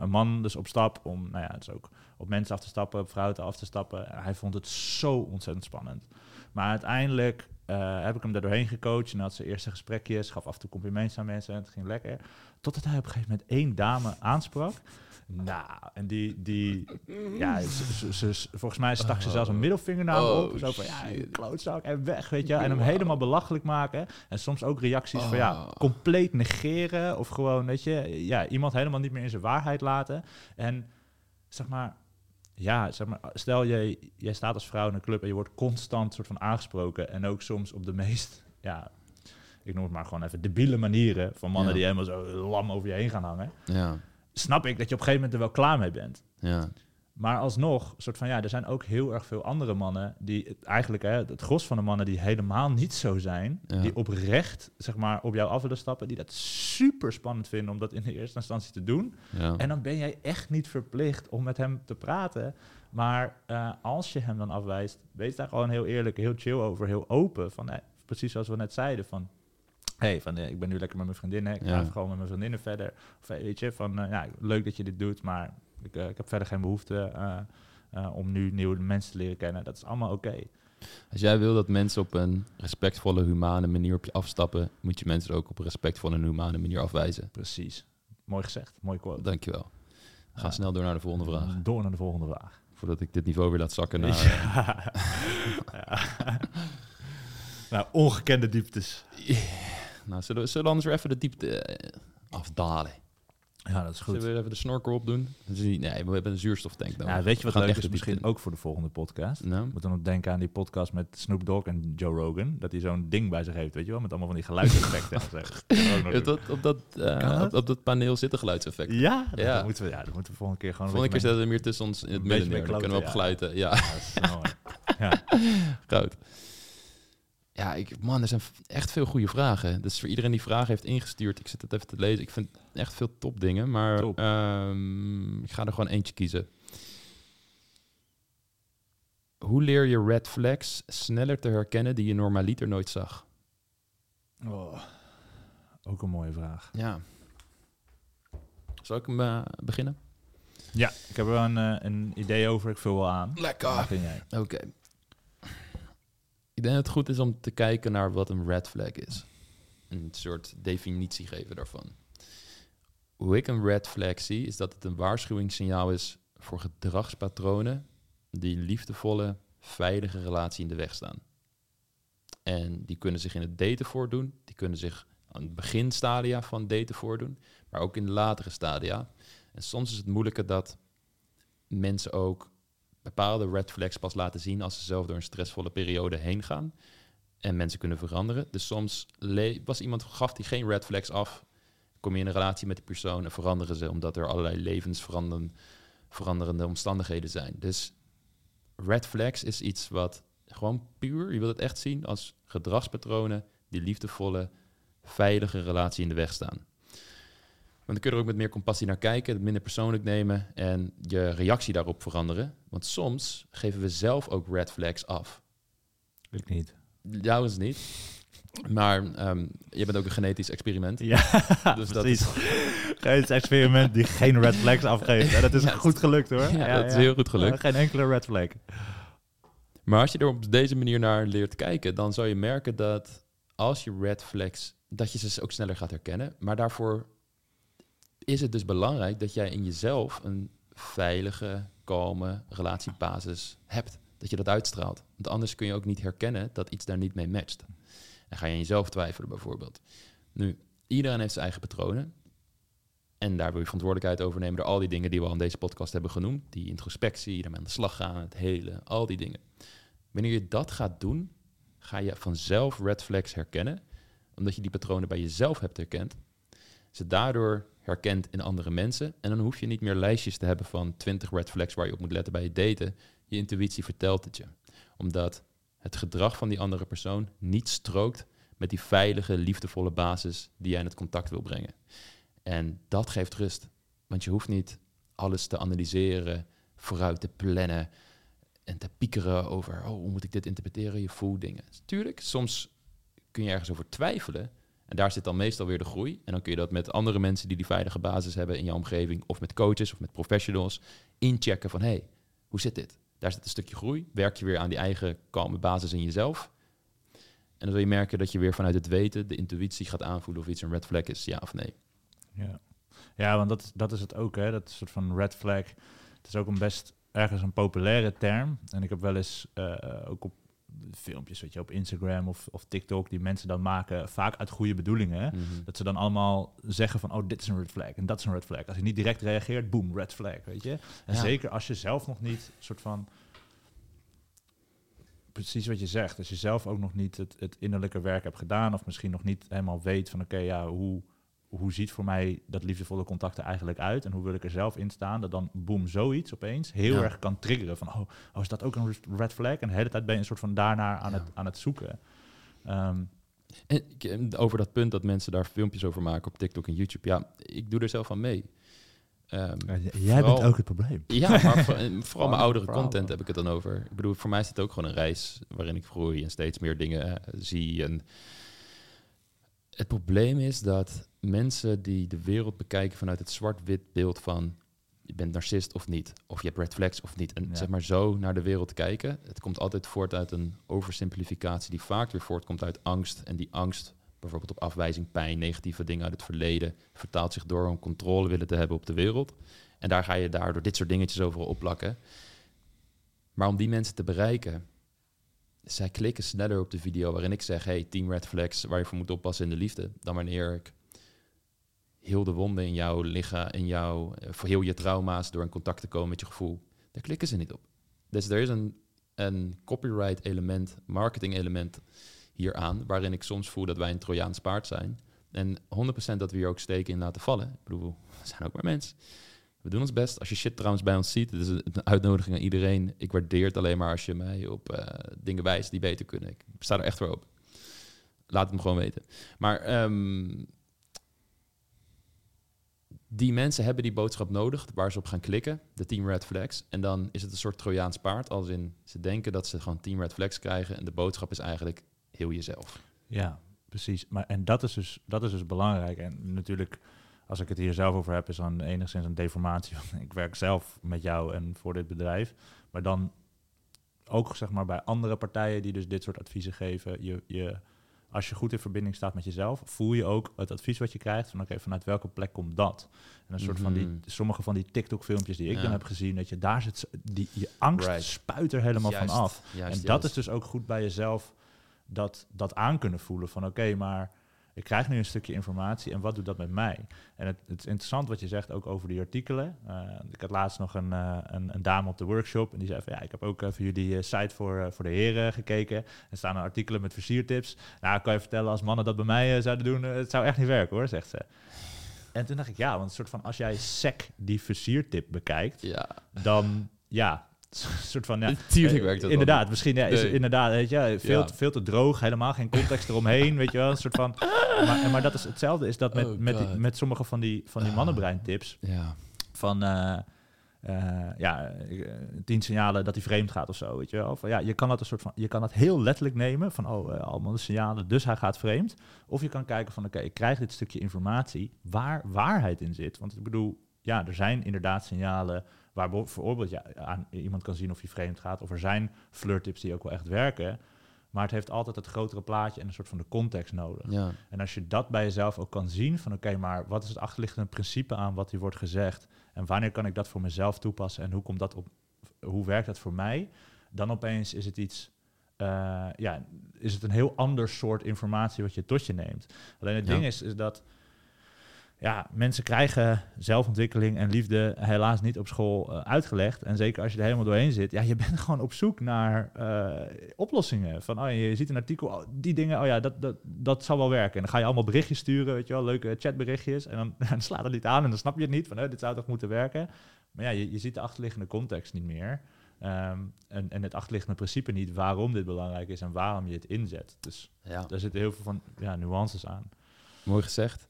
B: een man dus op stap om, nou ja, het is ook op mensen af te stappen, op vrouwen af te stappen. En hij vond het zo ontzettend spannend. Maar uiteindelijk eh, heb ik hem er doorheen gecoacht en had zijn eerste gesprekjes, gaf af en toe complimentjes aan mensen en het ging lekker. Totdat hij op een gegeven moment één dame aansprak. Nou, en die, die ja, ze, ze- volgens mij stak ze zelfs een middelvinger naar hem
A: Oh,
B: op. Zo van, ja, klootzak en weg, weet je. En hem helemaal belachelijk maken. En soms ook reacties van, ja,
A: Oh.
B: compleet negeren. Of gewoon, weet je, ja, iemand helemaal niet meer in zijn waarheid laten. En zeg maar, ja, zeg maar, stel jij, jij staat als vrouw in een club en je wordt constant soort van aangesproken. En ook soms op de meest, ja, ik noem het maar gewoon even debiele manieren van mannen
A: Ja.
B: die helemaal zo lam over je heen gaan hangen.
A: ja,
B: Snap ik dat je op een gegeven moment er wel klaar mee bent.
A: ja.
B: Maar alsnog, soort van ja, er zijn ook heel erg veel andere mannen die eigenlijk, hè, het gros van de mannen die helemaal niet zo zijn,
A: Ja.
B: die oprecht, zeg maar, op jou af willen stappen, die dat super spannend vinden om dat in de eerste instantie te doen.
A: ja.
B: En dan ben jij echt niet verplicht om met hem te praten. Maar eh, als je hem dan afwijst, wees daar gewoon heel eerlijk, heel chill over, heel open. Van, eh, precies zoals we net zeiden, van... hey, van, eh, ik ben nu lekker met mijn vriendinnen, ik ga
A: Ja.
B: gewoon met mijn vriendinnen verder. Of eh, weet je, van, ja, leuk dat je dit doet, maar ik, eh, ik heb verder geen behoefte eh, eh, om nu nieuwe mensen te leren kennen. Dat is allemaal oké.
A: Als jij wil dat mensen op een respectvolle, humane manier op je afstappen, moet je mensen ook op een respectvolle en humane manier afwijzen.
B: Precies. Mooi gezegd, mooi quote.
A: Dankjewel. We gaan snel door naar de volgende vraag.
B: Door naar de volgende vraag.
A: Voordat ik dit niveau weer laat zakken naar...
B: Ja. Ja. nou, ongekende dieptes.
A: Nou, zullen we, zullen we anders weer even de diepte afdalen?
B: Ja, dat is goed.
A: Zullen we even de snorkel opdoen? Nee, we hebben een zuurstoftank nodig.
B: Ja, weet je
A: We
B: wat leuk
A: echt
B: is misschien ook voor de volgende podcast?
A: in. Nou,
B: Ik moet dan ook denken aan die podcast met Snoop Dogg en Joe Rogan. Dat hij zo'n ding bij zich heeft, weet je wel? Met allemaal van die geluidseffecten. Dat we
A: op, dat, op, dat, eh, op, op dat paneel zitten geluidseffecten.
B: Ja, dat,
A: Ja.
B: moeten we, ja, dat moeten we volgende keer gewoon
A: Volgende keer zetten we hier tussen ons in het
B: Een
A: midden neer. Dan kunnen we op
B: kloten,
A: geluiden. Ja.
B: Ja.
A: goud. Ja, ik, man, er zijn echt veel goede vragen. Dus voor iedereen die vragen heeft ingestuurd, ik zit het even te lezen. Ik vind echt veel top dingen, maar
B: Top.
A: ehm, ik ga er gewoon eentje kiezen. Hoe leer je red flags sneller te herkennen die je normaliter nooit zag?
B: Oh, ook een mooie vraag.
A: Ja. Zal ik hem eh, beginnen?
B: Ja, ik heb er wel een, eh, een idee over. Ik vul wel aan.
A: Lekker.
B: Jij.
A: Ik denk dat het goed is om te kijken naar wat een red flag is. Een soort definitie geven daarvan. Hoe ik een red flag zie, is dat het een waarschuwingssignaal is voor gedragspatronen die liefdevolle, veilige relatie in de weg staan. En die kunnen zich in het daten voordoen, die kunnen zich aan het beginstadia van daten voordoen, maar ook in de latere stadia. En soms is het moeilijker dat mensen ook bepaalde red flags pas laten zien als ze zelf door een stressvolle periode heen gaan. En mensen kunnen veranderen. Dus soms was iemand, gaf die geen red flags af. Kom je in een relatie met die persoon en veranderen ze omdat er allerlei levensveranderende veranderende omstandigheden zijn. Dus red flags is iets wat gewoon puur, je wilt het echt zien als gedragspatronen die liefdevolle, veilige relatie in de weg staan. Dan kun je er ook met meer compassie naar kijken, het minder persoonlijk nemen en je reactie daarop veranderen. Want soms geven we zelf ook red flags af.
B: Ik niet.
A: Jou is niet. Maar ehm, je bent ook een genetisch experiment.
B: Ja,
A: Dus dat
B: precies. Geen experiment die geen red flags afgeeft. En dat is
A: Ja,
B: goed gelukt hoor.
A: Ja, dat is heel goed gelukt.
B: geen enkele red flag.
A: Maar als je er op deze manier naar leert kijken, dan zal je merken dat als je red flags, dat je ze ook sneller gaat herkennen. Maar daarvoor is het dus belangrijk dat jij in jezelf een veilige, kalme relatiebasis hebt. Dat je dat uitstraalt. Want anders kun je ook niet herkennen dat iets daar niet mee matcht. En ga je aan jezelf twijfelen bijvoorbeeld. Nu, iedereen heeft zijn eigen patronen. En daar wil je verantwoordelijkheid over nemen door al die dingen die we al in deze podcast hebben genoemd. Die introspectie, daarmee aan de slag gaan, het hele, al die dingen. Wanneer je dat gaat doen, ga je vanzelf red flags herkennen. Omdat je die patronen bij jezelf hebt herkend. Ze daardoor herkent in andere mensen. En dan hoef je niet meer lijstjes te hebben van 20 red flags waar je op moet letten bij het daten. Je intuïtie vertelt het je. Omdat het gedrag van die andere persoon niet strookt met die veilige, liefdevolle basis die jij in het contact wil brengen. En dat geeft rust. Want je hoeft niet alles te analyseren, vooruit te plannen en te piekeren over, oh, hoe moet ik dit interpreteren? Je voelt dingen. Tuurlijk, soms kun je ergens over twijfelen. En daar zit dan meestal weer de groei. En dan kun je dat met andere mensen die die veilige basis hebben in jouw omgeving, of met coaches of met professionals, inchecken van, hey, hoe zit dit? Daar zit een stukje groei. Werk je weer aan die eigen kalme basis in jezelf. En dan zul je merken dat je weer vanuit het weten, de intuïtie gaat aanvoelen of iets een red flag is, ja of nee.
B: Ja, ja want dat, dat is het ook, hè. Dat soort van red flag. Het is ook een best ergens een populaire term. En ik heb wel eens eh, ook op filmpjes, weet je, op Instagram of, of TikTok, die mensen dan maken, vaak uit goede bedoelingen.
A: Mhm.
B: Dat ze dan allemaal zeggen van, oh, dit is een red flag en dat is een red flag. Als je niet direct reageert, boom, red flag, weet je. En
A: Ja.
B: zeker als je zelf nog niet soort van... Precies wat je zegt. Als je zelf ook nog niet het, het innerlijke werk hebt gedaan... of misschien nog niet helemaal weet van... oké, ja, hoe, hoe ziet voor mij dat liefdevolle contact er eigenlijk uit... en hoe wil ik er zelf in staan... dat dan, boom, zoiets opeens heel
A: Ja.
B: erg kan triggeren. Van, oh, oh, is dat ook een red flag? En de hele tijd ben je een soort van daarnaar aan,
A: Ja.
B: het, aan het zoeken. Ehm,
A: En en over dat punt dat mensen daar filmpjes over maken op TikTok en YouTube. Ja, ik doe er zelf aan mee. Ehm,
B: jij
A: vooral-
B: bent ook het probleem.
A: Ja, maar voor- en vooral mijn oudere content heb ik het dan over. Ik bedoel, voor mij is het ook gewoon een reis waarin ik groei en steeds meer dingen eh, zie. En het probleem is dat mensen die de wereld bekijken vanuit het zwart-wit beeld van je bent narcist of niet, of je hebt red flags of niet. En
B: Ja.
A: zeg maar zo naar de wereld kijken. Het komt altijd voort uit een oversimplificatie die vaak weer voortkomt uit angst. En die angst, bijvoorbeeld op afwijzing, pijn, negatieve dingen uit het verleden, vertaalt zich door om controle willen te hebben op de wereld. En daar ga je daardoor dit soort dingetjes overal opplakken. Maar om die mensen te bereiken, zij klikken sneller op de video waarin ik zeg: hey, 10 red flags waar je voor moet oppassen in de liefde, dan wanneer ik heel de wonden in jouw lichaam, in jouw, eh, voor heel je trauma's door in contact te komen met je gevoel. Daar klikken ze niet op. Dus er is een, een copyright element, marketing element hier aan, waarin ik soms voel dat wij een Trojaans paard zijn. En 100% dat we hier ook steken in laten vallen. Ik bedoel, we zijn ook maar mensen. We doen ons best. Als je shit trouwens bij ons ziet, het is een uitnodiging aan iedereen. Ik waardeer het alleen maar als je mij op eh, dingen wijst die beter kunnen. Ik sta er echt voor open. Laat het me gewoon weten. Maar ehm, die mensen hebben die boodschap nodig waar ze op gaan klikken, de team red flags. En dan is het een soort Trojaans paard, als in ze denken dat ze gewoon team red flags krijgen. En de boodschap is eigenlijk heel jezelf.
B: Ja, precies. Maar, en dat is, dus, dat is dus belangrijk. En natuurlijk, als ik het hier zelf over heb, is dan enigszins een deformatie. Ik werk zelf met jou en voor dit bedrijf. Maar dan ook zeg maar bij andere partijen die dus dit soort adviezen geven. Je, je, als je goed in verbinding staat met jezelf, voel je ook het advies wat je krijgt. Van oké, vanuit welke plek komt dat? En een soort van die,
A: Mhm.
B: sommige van die TikTok-filmpjes die ik
A: Ja.
B: dan heb gezien, dat je daar zit, die, je angst
A: Right.
B: spuit er helemaal
A: Juist,
B: van af.
A: juist,
B: en dat
A: juist.
B: is dus ook goed bij jezelf dat, dat aan kunnen voelen van oké, maar ik krijg nu een stukje informatie en wat doet dat met mij? En het, het is interessant wat je zegt ook over die artikelen. Eh, ik had laatst nog een, eh, een, een dame op de workshop en die zei van ja, ik heb ook even jullie eh, site voor, voor de heren gekeken. Er staan er artikelen met versiertips. Nou, kan je vertellen als mannen dat bij mij zouden doen, het zou echt niet werken hoor, zegt ze. En toen dacht ik ja, want een soort van als jij sec die versiertip bekijkt,
A: Ja,
B: dan ja, soort van, ja,
A: werkt dat
B: Inderdaad, misschien ja, is het inderdaad, weet je, veel,
A: Ja.
B: te, veel te droog, helemaal geen context eromheen, weet je wel, een soort van. Maar, maar dat is hetzelfde, is dat met,
A: Oh
B: met, die- met sommige van die, van die
A: Ah.
B: mannenbreintips,
A: Ja.
B: van eh, eh, ja, eh, tien signalen dat hij vreemd gaat of zo, weet je wel. Ja, je kan dat een soort van, je kan dat heel letterlijk nemen van, oh, eh, allemaal de signalen, dus hij gaat vreemd. Of je kan kijken van, oké, ik krijg dit stukje informatie waar waarheid in zit. Want ik bedoel, ja, er zijn inderdaad signalen waar bijvoorbeeld ja, aan iemand kan zien of hij vreemd gaat. Of er zijn flirttips die ook wel echt werken. Maar het heeft altijd het grotere plaatje en een soort van de context nodig.
A: Ja.
B: En als je dat bij jezelf ook kan zien, van oké, maar wat is het achterliggende principe aan wat hier wordt gezegd? En wanneer kan ik dat voor mezelf toepassen? En hoe, komt dat op, hoe werkt dat voor mij? Dan opeens is het iets, eh, ja, is het een heel ander soort informatie wat je tot je neemt. Alleen het
A: Ja.
B: ding is, is dat ja, mensen krijgen zelfontwikkeling en liefde helaas niet op school eh, uitgelegd. En zeker als je er helemaal doorheen zit, ja, je bent gewoon op zoek naar eh, oplossingen. Van, oh, je ziet een artikel, oh, die dingen, oh ja, dat, dat, dat zal wel werken. En dan ga je allemaal berichtjes sturen, weet je wel, leuke chatberichtjes. En dan, dan slaat het niet aan en dan snap je het niet, van, eh, dit zou toch moeten werken. Maar ja, je, je ziet de achterliggende context niet meer. Ehm, en, en het achterliggende principe niet waarom dit belangrijk is en waarom je het inzet. Dus
A: ja.
B: daar zitten heel veel van ja, nuances aan.
A: Mooi gezegd.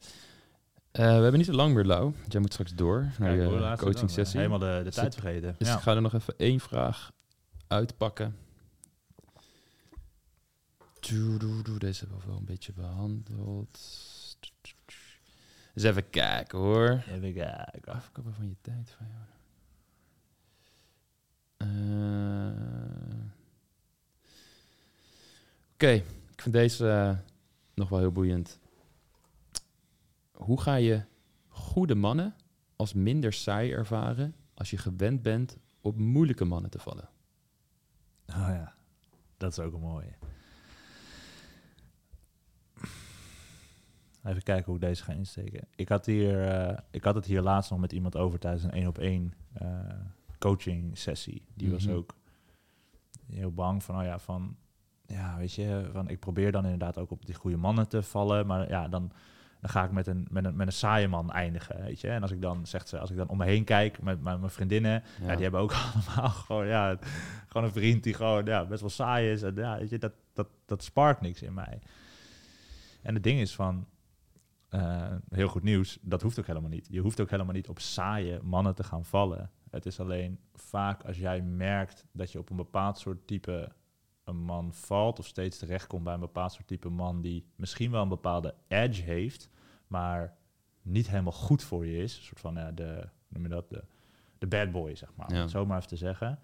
A: Eh, we hebben niet zo lang meer, Lau. Jij moet straks door naar
B: Kijk, hoe
A: je coaching sessie.
B: Helemaal de, de
A: Zit-
B: tijd vergeten.
A: Dus
B: ja.
A: ik ga er nog even één vraag uitpakken. Deze hebben we wel een beetje behandeld. Eens even kijken hoor.
B: Even kijken.
A: Afkappen van je tijd van jou. Eh, Oké, ik vind deze eh, nog wel heel boeiend. Hoe ga je goede mannen als minder saai ervaren als je gewend bent op moeilijke mannen te vallen?
B: Oh ja, dat is ook een mooie. Even kijken hoe ik deze ga insteken. Ik had, hier, eh, ik had het hier laatst nog met iemand over tijdens een één op één eh, coaching sessie. Die was
A: Mhm.
B: ook heel bang van, oh ja, van, ja, weet je, van ik probeer dan inderdaad ook op die goede mannen te vallen, maar ja, dan, dan ga ik met een, met een, met een saaie man eindigen, weet je. En als ik dan, zegt ze, als ik dan om me heen kijk met mijn, mijn vriendinnen, ja. die hebben ook allemaal gewoon, ja, gewoon een vriend die gewoon ja, best wel saai is. En ja, weet je, dat, dat, dat sparkt niks in mij. En het ding is van, eh, heel goed nieuws, dat hoeft ook helemaal niet. Je hoeft ook helemaal niet op saaie mannen te gaan vallen. Het is alleen vaak als jij merkt dat je op een bepaald soort type een man valt of steeds terechtkomt bij een bepaald soort type man die misschien wel een bepaalde edge heeft, maar niet helemaal goed voor je is. Een soort van ja, de, noem je dat, de, de bad boy, zeg maar. Om
A: Ja.
B: het zo maar even te zeggen.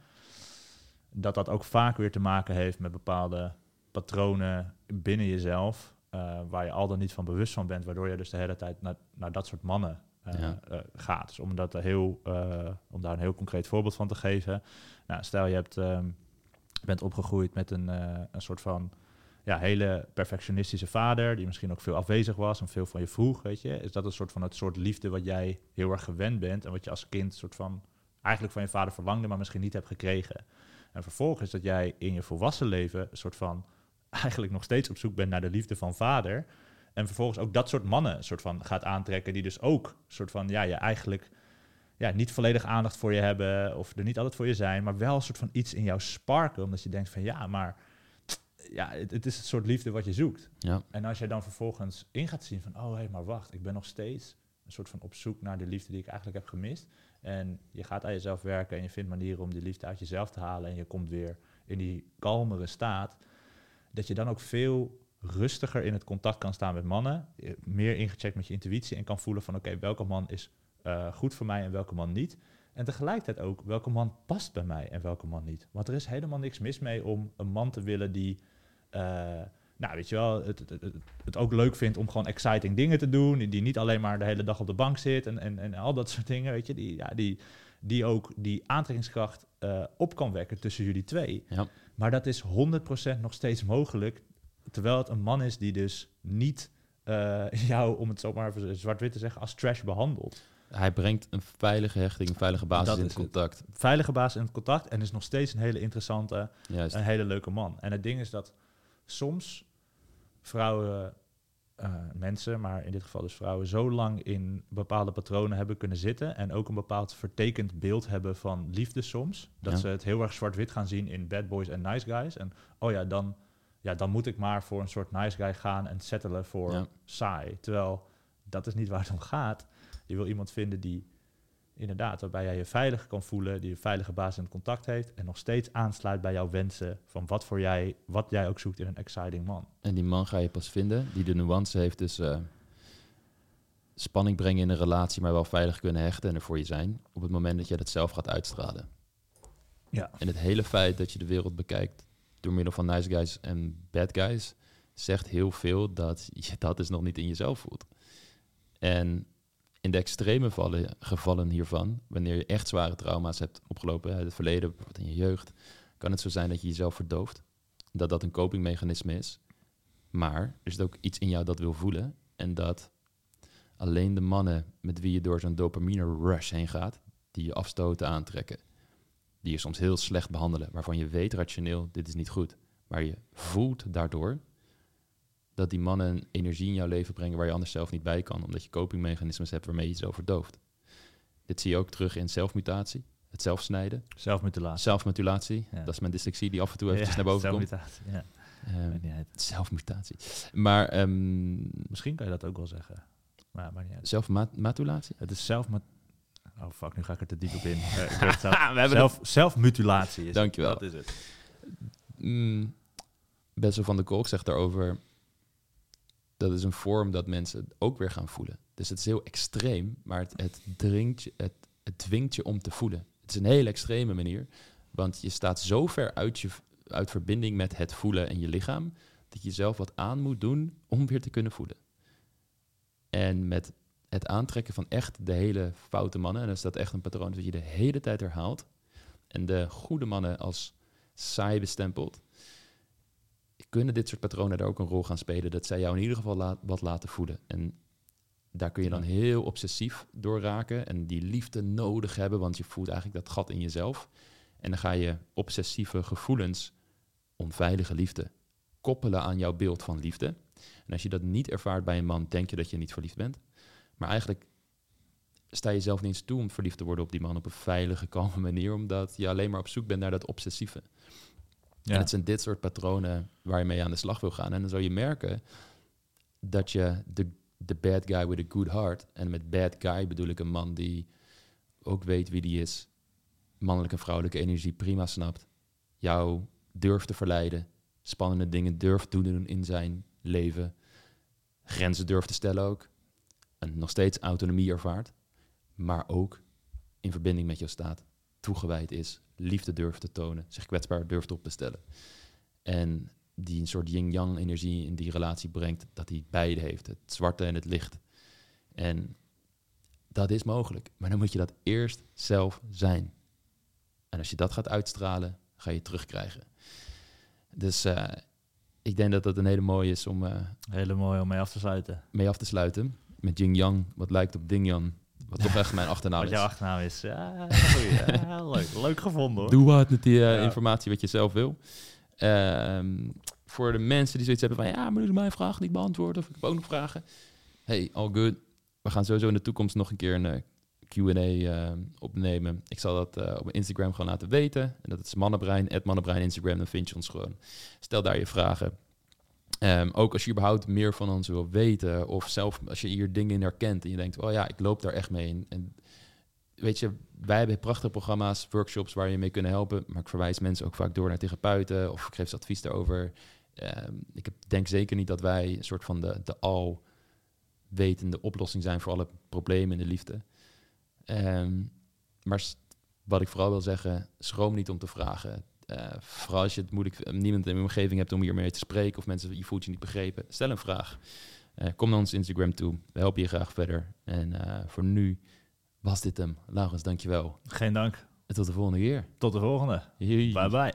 B: Dat dat ook vaak weer te maken heeft met bepaalde patronen binnen jezelf, eh, waar je al dan niet van bewust van bent, waardoor je dus de hele tijd naar, naar dat soort mannen eh,
A: Ja.
B: eh, gaat. Dus om, dat heel, om daar een heel concreet voorbeeld van te geven. Nou, stel je hebt, ehm, bent opgegroeid met een, eh, een soort van ja, hele perfectionistische vader, die misschien ook veel afwezig was en veel van je vroeg, weet je. Is dat een soort van het soort liefde wat jij heel erg gewend bent en wat je als kind soort van eigenlijk van je vader verlangde, maar misschien niet hebt gekregen. En vervolgens dat jij in je volwassen leven een soort van eigenlijk nog steeds op zoek bent naar de liefde van vader. En vervolgens ook dat soort mannen soort van gaat aantrekken, die dus ook soort van ja, je eigenlijk ja, niet volledig aandacht voor je hebben of er niet altijd voor je zijn, maar wel een soort van iets in jou sparken, omdat je denkt van ja, maar ja, het, het is het soort liefde wat je zoekt.
A: Ja.
B: En als je dan vervolgens in gaat zien van, oh hé, maar wacht, ik ben nog steeds een soort van op zoek naar de liefde die ik eigenlijk heb gemist. En je gaat aan jezelf werken en je vindt manieren om die liefde uit jezelf te halen en je komt weer in die kalmere staat, dat je dan ook veel rustiger in het contact kan staan met mannen, eh, meer ingecheckt met je intuïtie en kan voelen van, oké, welke man is eh, goed voor mij en welke man niet. En tegelijkertijd ook welke man past bij mij en welke man niet. Want er is helemaal niks mis mee om een man te willen die, eh, nou weet je wel, het, het, het, het ook leuk vindt om gewoon exciting dingen te doen. Die niet alleen maar de hele dag op de bank zit en, en, en al dat soort dingen, weet je. Die, ja, die, die ook die aantrekkingskracht eh, op kan wekken tussen jullie twee.
A: Ja.
B: Maar dat is 100% nog steeds mogelijk, terwijl het een man is die dus niet jou, om het zo maar zwart-wit te zeggen, als trash behandelt.
A: Hij brengt een veilige hechting, een veilige basis
B: Dat
A: in het
B: het.
A: contact.
B: Veilige basis in het contact en is nog steeds een hele interessante,
A: Juist.
B: een hele leuke man. En het ding is dat soms vrouwen eh, mensen, maar in dit geval dus vrouwen, zo lang in bepaalde patronen hebben kunnen zitten en ook een bepaald vertekend beeld hebben van liefde soms, dat
A: Ja.
B: ze het heel erg zwart-wit gaan zien in bad boys en nice guys. En oh ja, dan, ja, dan moet ik maar voor een soort nice guy gaan en settelen voor
A: Ja.
B: saai. Terwijl dat is niet waar het om gaat. Je wil iemand vinden die inderdaad, waarbij jij je veilig kan voelen, die een veilige basis in contact heeft en nog steeds aansluit bij jouw wensen van wat voor jij, wat jij ook zoekt in een exciting man.
A: En die man ga je pas vinden die de nuance heeft tussen eh, spanning brengen in een relatie, maar wel veilig kunnen hechten en er voor je zijn. Op het moment dat je dat zelf gaat uitstralen.
B: Ja.
A: En het hele feit dat je de wereld bekijkt door middel van nice guys en bad guys, zegt heel veel dat je dat dus nog niet in jezelf voelt. En in de extreme vallen, gevallen hiervan, wanneer je echt zware trauma's hebt opgelopen uit het verleden, bijvoorbeeld in je jeugd, kan het zo zijn dat je jezelf verdooft. Dat dat een copingmechanisme is. Maar er zit ook iets in jou dat wil voelen. En dat alleen de mannen met wie je door zo'n dopamine rush heen gaat, die je afstoten aantrekken. Die je soms heel slecht behandelen, waarvan je weet rationeel, dit is niet goed. Maar je voelt daardoor dat die mannen energie in jouw leven brengen waar je anders zelf niet bij kan, omdat je copingmechanismes hebt waarmee je jezelf verdooft. Dit zie je ook terug in zelfmutatie, het zelfsnijden,
B: Zelfmutilatie.
A: zelfmutulatie.
B: Ja.
A: Dat is mijn dyslexie die af en toe eventjes
B: Ja,
A: naar boven komt.
B: zelfmutatie, Ja, maakt niet uit.
A: zelfmutatie. Maar ehm
B: Misschien kan je dat ook wel zeggen. Maar maakt niet uit.
A: zelfmatulatie?
B: Het is zelf... Oh fuck, nu ga ik er te diep op in. Eh, zelf.
A: We hebben
B: zelf zelfmutilatie is.
A: Dankjewel.
B: Dat is het.
A: Mm, Bessel van de Kolk zegt daarover... dat is een vorm dat mensen ook weer gaan voelen. Dus het is heel extreem, maar het, het, dringt je, het, dwingt je om te voelen. Het is een hele extreme manier, want je staat zo ver uit, je, uit verbinding met het voelen en je lichaam... dat je zelf wat aan moet doen om weer te kunnen voelen. En met het aantrekken van echt de hele foute mannen... en dan is dat echt een patroon dat je de hele tijd herhaalt... en de goede mannen als saai bestempeld... kunnen dit soort patronen daar ook een rol gaan spelen... dat zij jou in ieder geval laat, wat laten voelen. En daar kun je dan heel obsessief door raken... en die liefde nodig hebben, want je voelt eigenlijk dat gat in jezelf... en dan ga je obsessieve gevoelens, onveilige liefde... koppelen aan jouw beeld van liefde... En als je dat niet ervaart bij een man, denk je dat je niet verliefd bent. Maar eigenlijk sta je zelf niet eens toe om verliefd te worden op die man op een veilige, kalme manier, omdat je alleen maar op zoek bent naar dat obsessieve. En het zijn dit soort patronen waar je mee aan de slag wil gaan. En dan zal je merken dat je de, de bad guy with a good heart, en met bad guy bedoel ik een man die ook weet wie die is, mannelijke en vrouwelijke energie prima snapt, jou durft te verleiden, spannende dingen durft te doen in zijn leven, grenzen durft te stellen ook, en nog steeds autonomie ervaart, maar ook in verbinding met jou staat, toegewijd is, liefde durft te tonen, zich kwetsbaar durft op te stellen. En die een soort yin-yang energie in die relatie brengt, dat hij beide heeft, het zwarte en het licht. En dat is mogelijk, maar dan moet je dat eerst zelf zijn. En als je dat gaat uitstralen, ga je terugkrijgen. Dus eh, ik denk dat dat een hele mooie is om eh,
B: Hele mooi om mee af te sluiten.
A: mee af te sluiten. Met Jing Yang, wat lijkt op Ding Yang. Wat toch echt mijn achternaam
B: Wat
A: is.
B: jouw achternaam is. Ja, leuk. Leuk gevonden hoor.
A: Doe wat met die eh, informatie wat je zelf wil. Ehm, voor de mensen die zoiets hebben van... ja, maar nu is mijn vraag niet beantwoord... of ik heb ook nog vragen. Hey, all good. We gaan sowieso in de toekomst nog een keer een eh, Q&A eh, opnemen. Ik zal dat op mijn Instagram gewoon laten weten. En dat is Mannenbrein, Mannenbrein Instagram. Dan vind je ons gewoon. Stel daar je vragen. Ehm, ook als je überhaupt meer van ons wil weten... of zelf als je hier dingen in herkent... en je denkt, oh ja, ik loop daar echt mee in... En, weet je, wij hebben prachtige programma's, workshops waar je mee kunnen helpen. Maar ik verwijs mensen ook vaak door naar therapeuten of ik geef ze advies daarover. Ehm, ik heb, denk zeker niet dat wij een soort van de, de alwetende oplossing zijn voor alle problemen in de liefde. Ehm, maar wat ik vooral wil zeggen, schroom niet om te vragen. Eh, vooral als je het moeilijk niemand in je omgeving hebt om hiermee te spreken of mensen je voelt je niet begrepen, stel een vraag. Eh, kom naar ons Instagram toe. We helpen je graag verder. En eh, voor nu was dit hem. Laurens, dankjewel.
B: Geen dank.
A: En tot de volgende keer.
B: Tot de volgende. Bye bye.